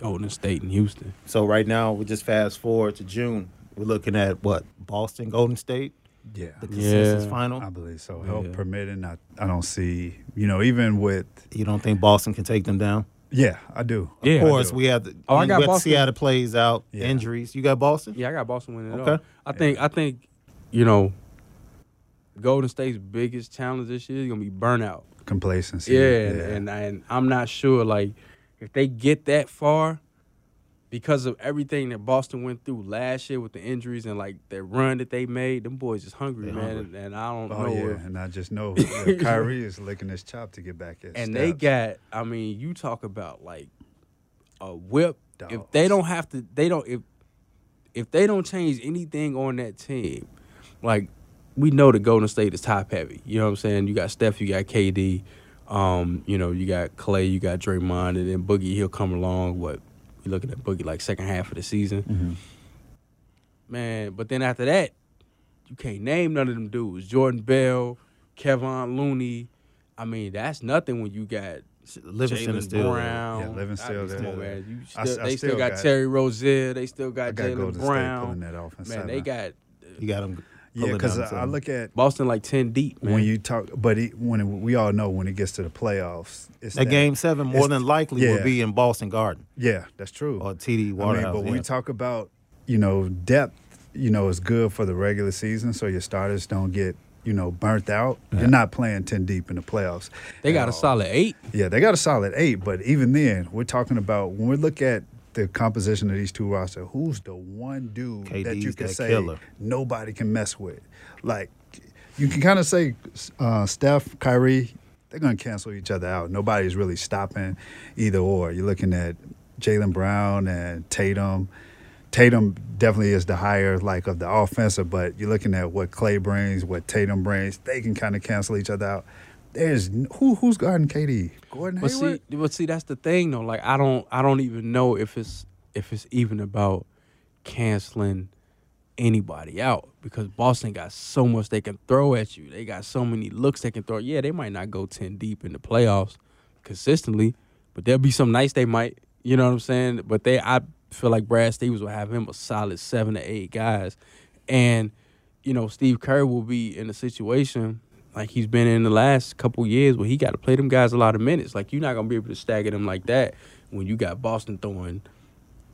Golden State and Houston. So right now we just fast forward to June. We're looking at what Boston, Golden State, yeah. the consensus Yeah. final. I believe so. Help Yeah. permitting, I, I don't see. You know, even with You don't think Boston can take them down? yeah, I do. Yeah. Of course, do. we have the, Oh, I we got have to Boston. see how it plays out. Yeah. Injuries. You got Boston? Yeah, I got Boston winning it Okay. all. I think I think, you know, Golden State's biggest challenge this year is gonna be burnout. Complacency. Yeah, and, and and I'm not sure like if they get that far because of everything that Boston went through last year with the injuries and like their run that they made, them boys is hungry, They man. hungry. And, and I don't know. Oh know. yeah, if- and I just know that Kyrie is licking his chop to get back at. and they got I mean, you talk about like a whip. If they don't have to they don't if if they don't change anything on that team, like we know the Golden State is top heavy. You know what I'm saying? You got Steph, you got KD, um, you know, you got Klay, you got Draymond, and then Boogie, he'll come along. What you looking at Boogie like second half of the season. Mm-hmm. Man, but then after that, you can't name none of them dudes. Jordan Bell, Kevon Looney. I mean, that's nothing when you got Livingston Jaylen is still. Brown. Yeah, Livingston I mean, still there. man. You I- still, I they still still got, got- Terry Rozier. They still got, got Jaylen Brown. pulling that off. Man, they got You got them. Yeah, because I look at Boston like ten deep, man. when you talk, but it, when it, we all know when it gets to the playoffs, it's That game seven more than likely will be in Boston Garden Yeah, that's true. or TD I mean, Waterhouse. but when yeah. we talk about you know depth, you know, is good for the regular season, so your starters don't get you know burnt out. You're not playing ten deep in the playoffs. they at got a solid eight. Yeah, they got a solid eight, but even then, we're talking about when we look at the composition of these two rosters, who's the one dude that you can that say killer. nobody can mess with? Like you can kind of say uh, Steph, Kyrie, they're going to cancel each other out. Nobody's really stopping either or. You're looking at Jaylen Brown and Tatum. Tatum definitely is the higher like of the offensive, but you're looking at what Klay brings, what Tatum brings. They can kind of cancel each other out. There's who who's guarding KD? Gordon But Hayward. see, but see, that's the thing though. Like I don't, I don't even know if it's if it's even about canceling anybody out because Boston got so much they can throw at you. They got so many looks they can throw. Yeah, they might not go ten deep in the playoffs consistently, but there'll be some nights they might. You know what I'm saying? But they, I feel like Brad Stevens will have him a solid seven to eight guys, and you know Steve Kerr will be in a situation like he's been in the last couple years where he got to play them guys a lot of minutes. Like you're not gonna be able to stagger them like that when you got Boston throwing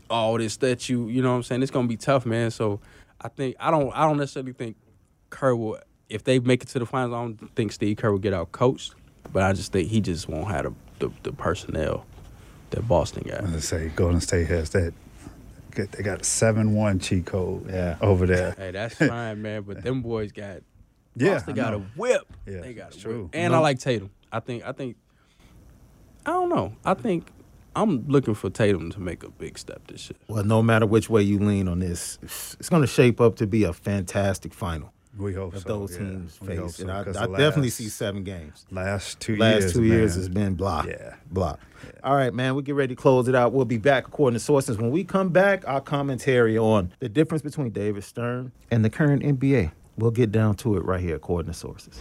all this that you you know what I'm saying. It's gonna be tough, man. So I think I don't I don't necessarily think Kerr will if they make it to the finals. I don't think Steve Kerr will get out coached, but I just think he just won't have the the, the personnel that Boston got. Let's say Golden State has that. They got a seven one cheat code Yeah. over there. Hey, that's fine, man. But them boys got Yeah, Boston I got a whip. Yeah, they got a true. whip. And I like Tatum. I think I think I don't know. I think I'm looking for Tatum to make a big step this year. Well, no matter which way you lean on this, it's going to shape up to be a fantastic final We hope if so. those yeah. teams We face. so, and I, 'cause I the definitely see seven games. Last two Last years, two years has been blah. Yeah. Blah. All right, man. We get ready to close it out. We'll be back according to sources. When we come back, our commentary on the difference between David Stern and the current NBA. We'll get down to it right here according to sources.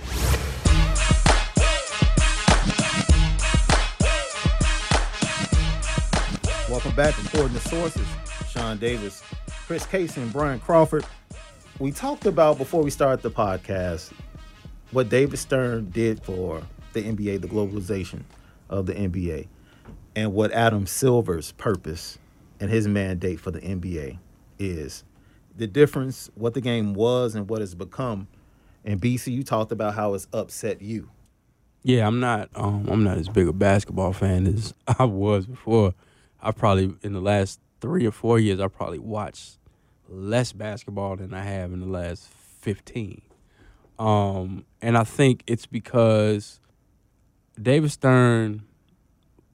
Welcome back according to sources. Sean Davis, Chris Casey, and Brian Crawford. We talked about before we started the podcast what David Stern did for the NBA, the globalization of the NBA, and what Adam Silver's purpose and his mandate for the NBA is. The difference, what the game was and what it's become. And BC, you talked about how it's upset you. Yeah, I'm not. Um, I'm not as big a basketball fan as I was before. I probably in the last three or four years, I probably watched less basketball than I have in the last fifteen. Um, and I think it's because David Stern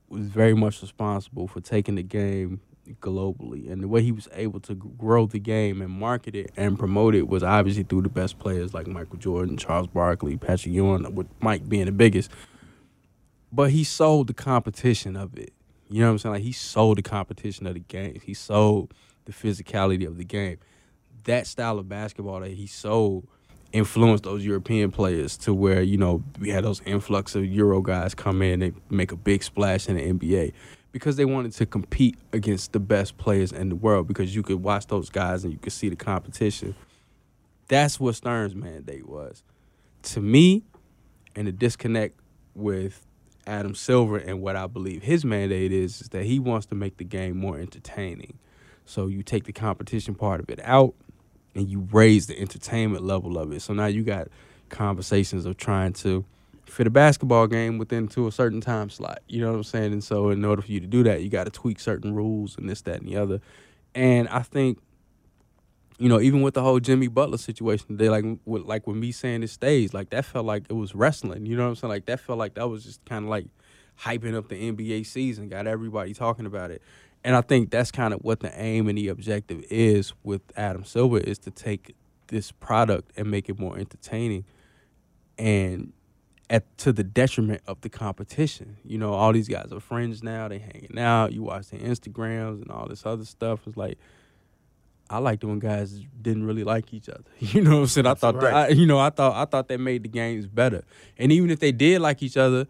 was very much responsible for taking the game globally, and the way he was able to grow the game and market it and promote it was obviously through the best players like Michael Jordan, Charles Barkley, Patrick Ewing, with Mike being the biggest. But he sold the competition of it. You know what I'm saying? Like he sold the competition of the game. He sold the physicality of the game. That style of basketball that he sold influenced those European players to where, you know, we had those influx of Euro guys come in and make a big splash in the NBA because they wanted to compete against the best players in the world because you could watch those guys and you could see the competition. That's what Stern's mandate was. To me, and the disconnect with Adam Silver and what I believe his mandate is, is that he wants to make the game more entertaining. So you take the competition part of it out and you raise the entertainment level of it. So now you got conversations of trying to fit a basketball game within to a certain time slot. You know what I'm saying? And so in order for you to do that, you got to tweak certain rules and this, that, and the other. And I think you know, even with the whole Jimmy Butler situation, they like with like with me saying it stays, like that felt like it was wrestling. You know what I'm saying? Like that felt like that was just kind of like hyping up the NBA season, got everybody talking about it. And I think that's kind of what the aim and the objective is with Adam Silver is to take this product and make it more entertaining and at to the detriment of the competition. You know, all these guys are friends now, they hanging out, you watch their Instagrams and all this other stuff. It's like I liked when guys didn't really like each other. You know what I'm saying? I thought that, I, you know, I thought I thought that made the games better. And even if they did like each other,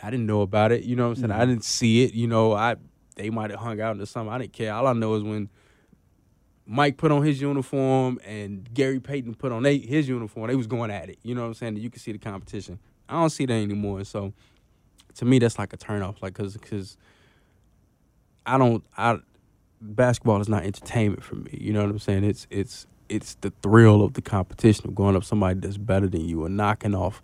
I didn't know about it. You know what I'm saying? I mm-hmm. didn't see it. You know, I they might have hung out or something. I didn't care. All I know is when Mike put on his uniform and Gary Payton put on they, his uniform, they was going at it. You know what I'm saying? You can see the competition. I don't see that anymore. So to me, that's like a turnoff. Like, cause, cause I don't, I basketball is not entertainment for me. You know what I'm saying? It's it's it's the thrill of the competition of going up somebody that's better than you and knocking off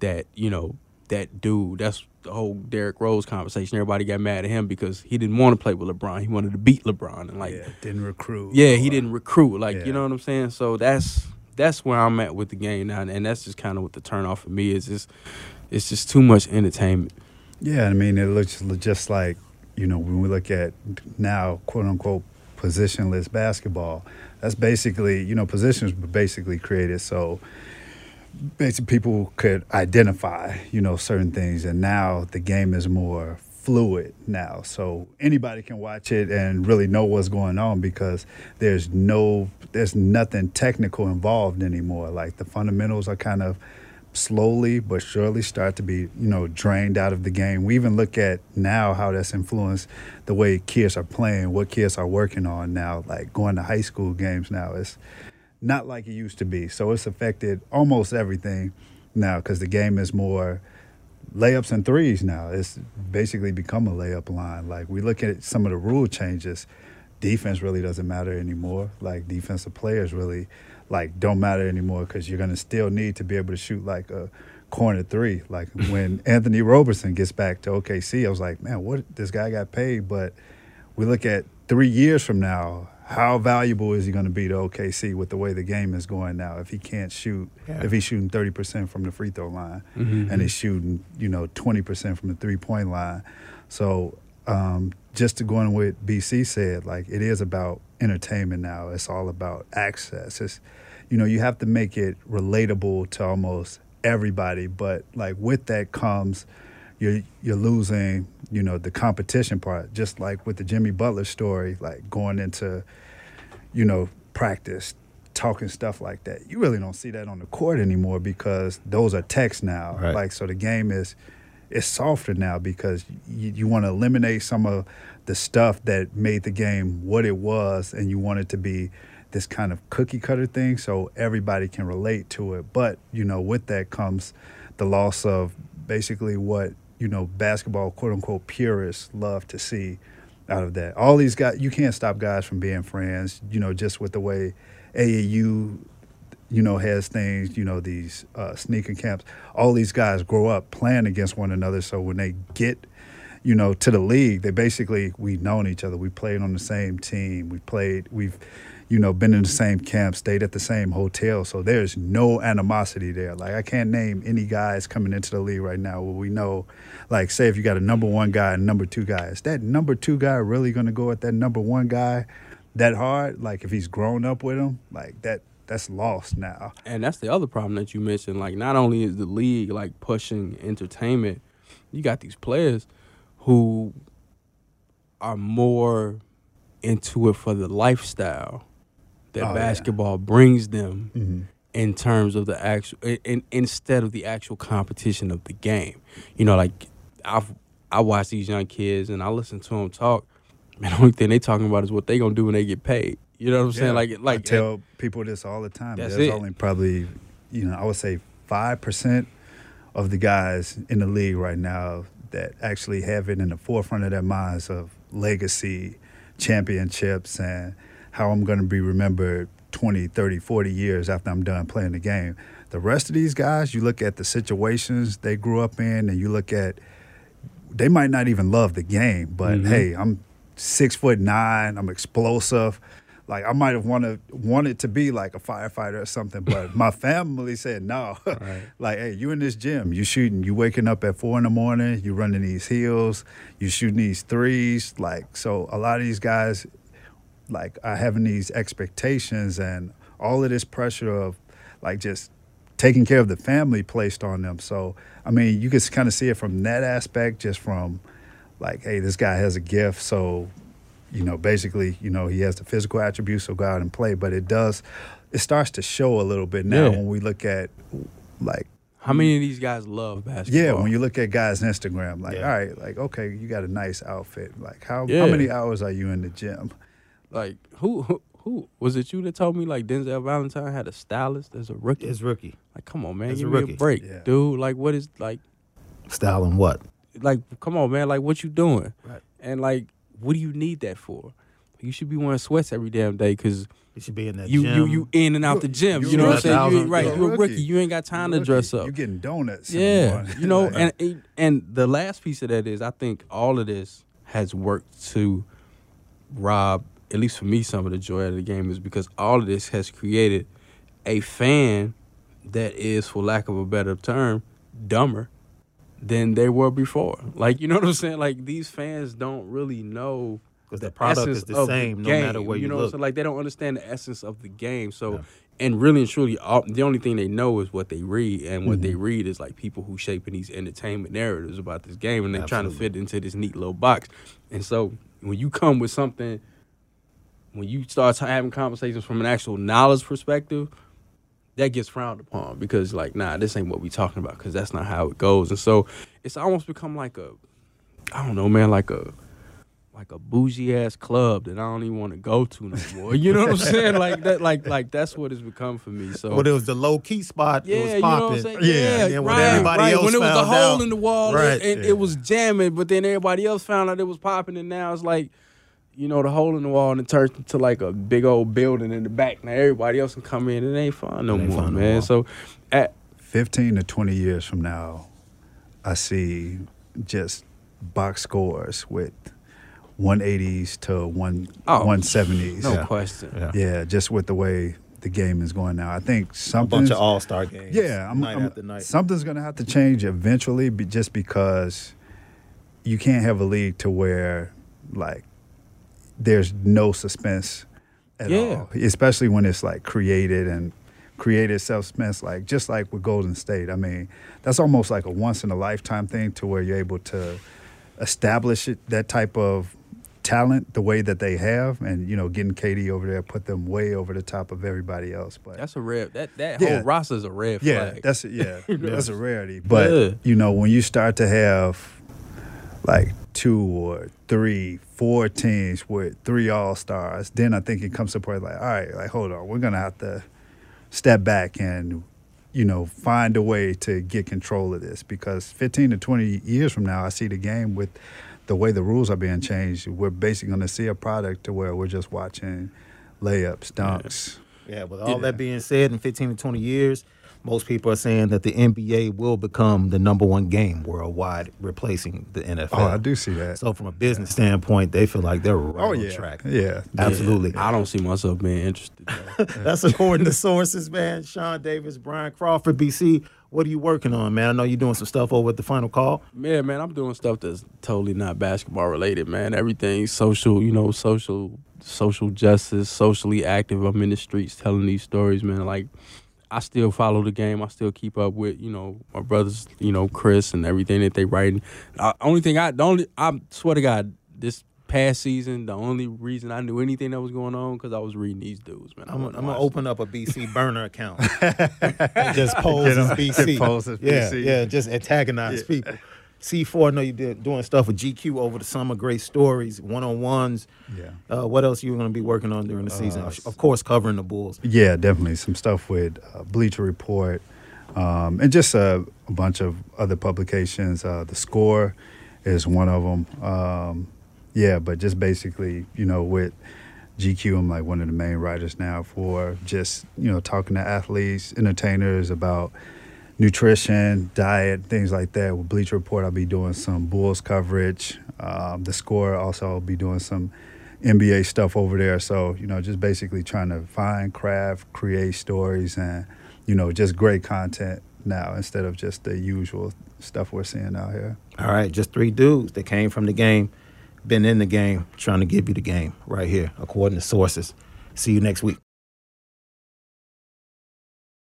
that you know that dude. That's the whole Derrick Rose conversation. Everybody got mad at him because he didn't want to play with LeBron. He wanted to beat LeBron and like yeah, didn't recruit. yeah, he didn't recruit. Like Yeah. you know what I'm saying. So that's that's where I'm at with the game now, and that's just kind of what the turnoff for me is. Just it's just too much entertainment. Yeah, I mean, it looks just like, you know, when we look at now, quote unquote, positionless basketball, that's basically, you know, positions were basically created so basically people could identify, you know, certain things. And now the game is more fluid now. So anybody can watch it and really know what's going on because there's no, there's nothing technical involved anymore. Like the fundamentals are kind of, slowly but surely start to be, you know, drained out of the game. We even look at now how that's influenced the way kids are playing, what kids are working on now, like going to high school games now. It's not like it used to be. So it's affected almost everything now because the game is more layups and threes now. It's basically become a layup line. Like we look at some of the rule changes, defense really doesn't matter anymore. Like defensive players really like don't matter anymore because you're gonna still need to be able to shoot like a corner three. Like when Anthony Roberson gets back to OKC, I was like, man, what this guy got paid, but we look at three years from now, how valuable is he going to be to OKC with the way the game is going now? If he can't shoot, yeah. if he's shooting thirty percent from the free throw line, mm-hmm. and he's shooting, you know, twenty percent from the three point line, so um, just to go on what BC said, like it is about entertainment now. It's all about access. It's you know, you have to make it relatable to almost everybody. But like with that comes you're you're losing, you know, the competition part. Just like with the Jimmy Butler story, like going into, you know, practice, talking stuff like that. You really don't see that on the court anymore because those are texts now. Right. Like so the game is it's softer now because you, you want to eliminate some of the stuff that made the game what it was and you want it to be this kind of cookie cutter thing so everybody can relate to it. But, you know, with that comes the loss of basically what, you know, basketball quote unquote purists love to see out of that. All these guys, you can't stop guys from being friends, you know, just with the way AAU, you know, has things, you know, these uh, sneaker camps. All these guys grow up playing against one another. So when they get, you know, to the league, they basically, we've known each other. We played on the same team. We played, we've, you know, been in the same camp, stayed at the same hotel. So there's no animosity there. Like I can't name any guys coming into the league right now where we know, like, say if you got a number one guy and number two guy, is that number two guy really gonna go at that number one guy that hard? Like if he's grown up with him, like that that's lost now. And that's the other problem that you mentioned. Like not only is the league like pushing entertainment, you got these players who are more into it for the lifestyle that oh, basketball yeah. brings them mm-hmm. in terms of the actual in, instead of the actual competition of the game. You know, like I've I watch these young kids and I listen to them talk. Man, the only thing they talking about is what they gonna do when they get paid. You know what I'm saying? Like, like I tell and, people this all the time. There's it. only probably, you know, I would say five percent of the guys in the league right now that actually have it in the forefront of their minds of legacy, championships, and how I'm going to be remembered 20, 30, 40 years after I'm done playing the game. The rest of these guys, you look at the situations they grew up in, and you look at, they might not even love the game, but mm-hmm. hey, I'm six foot nine, I'm explosive. Like I might have wanted wanted to be like a firefighter or something, but my family said no. Right. like, hey, you in this gym, you shooting, you waking up at four in the morning, you running these hills, you shooting these threes. Like, so a lot of these guys like are having these expectations and all of this pressure of like just taking care of the family placed on them. So I mean, you can kind of see it from that aspect, just from like, hey, this guy has a gift, so you know, basically, you know, he has the physical attributes, so go out and play. But it does, it starts to show a little bit now yeah. when we look at like how many of these guys love basketball? Yeah, when you look at guys' Instagram, like, yeah. all right, like, okay, you got a nice outfit. Like, how yeah. how many hours are you in the gym? Like who, who who was it? You that told me like Denzel Valentine had a stylist as a rookie. As rookie. Like, come on, man, as give a me rookie. a break, yeah. dude. Like, what is like styling? What? Like, come on, man. Like, what you doing? Right. And like, what do you need that for? You should be wearing sweats every damn day because you should be in that you, gym. You you in and out the gym. You, you know what I'm saying? You, right, you're a rookie. You ain't got time to dress up. You're getting donuts. Yeah, you know, and and the last piece of that is I think all of this has worked to rob at least for me, some of the joy out of the game is because all of this has created a fan that is, for lack of a better term, dumber than they were before. Like you know what I'm saying? Like these fans don't really know because the product is the same no game, matter where you, know, look. so like they don't understand the essence of the game. So, and really and truly, all, the only thing they know is what they read, and what Mm-hmm. they read is like people who shaping these entertainment narratives about this game, and they're trying to fit into this neat little box. And so, when you come with something, when you start having conversations from an actual knowledge perspective, that gets frowned upon because like, nah, this ain't what we talking about because that's not how it goes. And so, it's almost become like a, I don't know, man, like a like a bougie ass club that I don't even want to go to no more. You know what I'm saying? Like that, like like that's what it's become for me. So But it was the low key spot. yeah, it was you know what I'm popping. saying? Yeah, Yeah, and when right, everybody right. else when it was the found hole out- in the wall Right, and yeah. it was jamming, but then everybody else found out it was popping, and now it's like, you know, the hole in the wall and it turned into like a big old building in the back. Now everybody else can come in and it ain't fun no ain't more, fun no man. more. So, at, 15 to 20 years from now, I see just box scores with 180s to one Oh, 170s. no yeah. question. Yeah. Yeah, just with the way the game is going now. I think A something bunch of all star games. Yeah, I'm, night I'm- after night. something's going to have to change eventually, be, just because you can't have a league to where like there's no suspense at Yeah. all, especially when it's like created and created suspense. Like just like with Golden State, I mean, that's almost like a once in a lifetime thing to where you're able to establish it, that type of talent the way that they have, and you know, getting KD over there put them way over the top of everybody else. But That's a red. That that Yeah. whole roster is a red yeah, flag. that's yeah, that's a rarity. But Yeah. you know, when you start to have like two or three, four teams with three all stars, then I think it comes to a point like, all right, like hold on, we're gonna have to step back and you know find a way to get control of this because 15 to 20 years from now, I see the game with the way the rules are being changed. We're basically going to see a product to where we're just watching layups, dunks. Yeah, with all Yeah. that being said, in 15 to 20 years, most people are saying that the NBA will become the number one game worldwide, replacing the NFL. Oh, I do see that. So, from a business standpoint, they feel like they're right oh on yeah, track. yeah, Absolutely. I don't see myself being interested. That's according to sources, man. Sean Davis, Brian Crawford, BC. What are you working on, man? I know you're doing some stuff over at the Final Call. Yeah, man, I'm doing stuff that's totally not basketball related, man. Everything social, you know, social social justice, socially active. I'm in the streets telling these stories, man. Like I still follow the game. I still keep up with, you know, my brothers, you know, Chris and everything that they writing. Uh, only thing I the only I swear to God, this past season, the only reason I knew anything that was going on because I was reading these dudes, man. I I'm, I'm gonna open up a BC burner account. and just pose as BC. pose as yeah, BC. yeah, just antagonize people. C4, I know you did doing stuff with GQ over the summer. Great stories, one on ones. Yeah. Uh, what else you going to be working on during the season? Uh, of course, covering the Bulls. Yeah, definitely some stuff with uh, Bleacher Report, um, and just uh, a bunch of other publications. Uh, the Score is one of them. Um, yeah, but just basically, you know, with GQ, I'm like one of the main writers now for just you know talking to athletes, entertainers about nutrition, diet, things like that. With Bleacher Report, I'll be doing some Bulls coverage. Um, the Score also I'll be doing some NBA stuff over there. So, you know, just basically trying to find, craft, create stories and, you know, just great content now instead of just the usual stuff we're seeing out here. All right, just three dudes that came from the game, been in the game, trying to give you the game right here, according to sources. See you next week.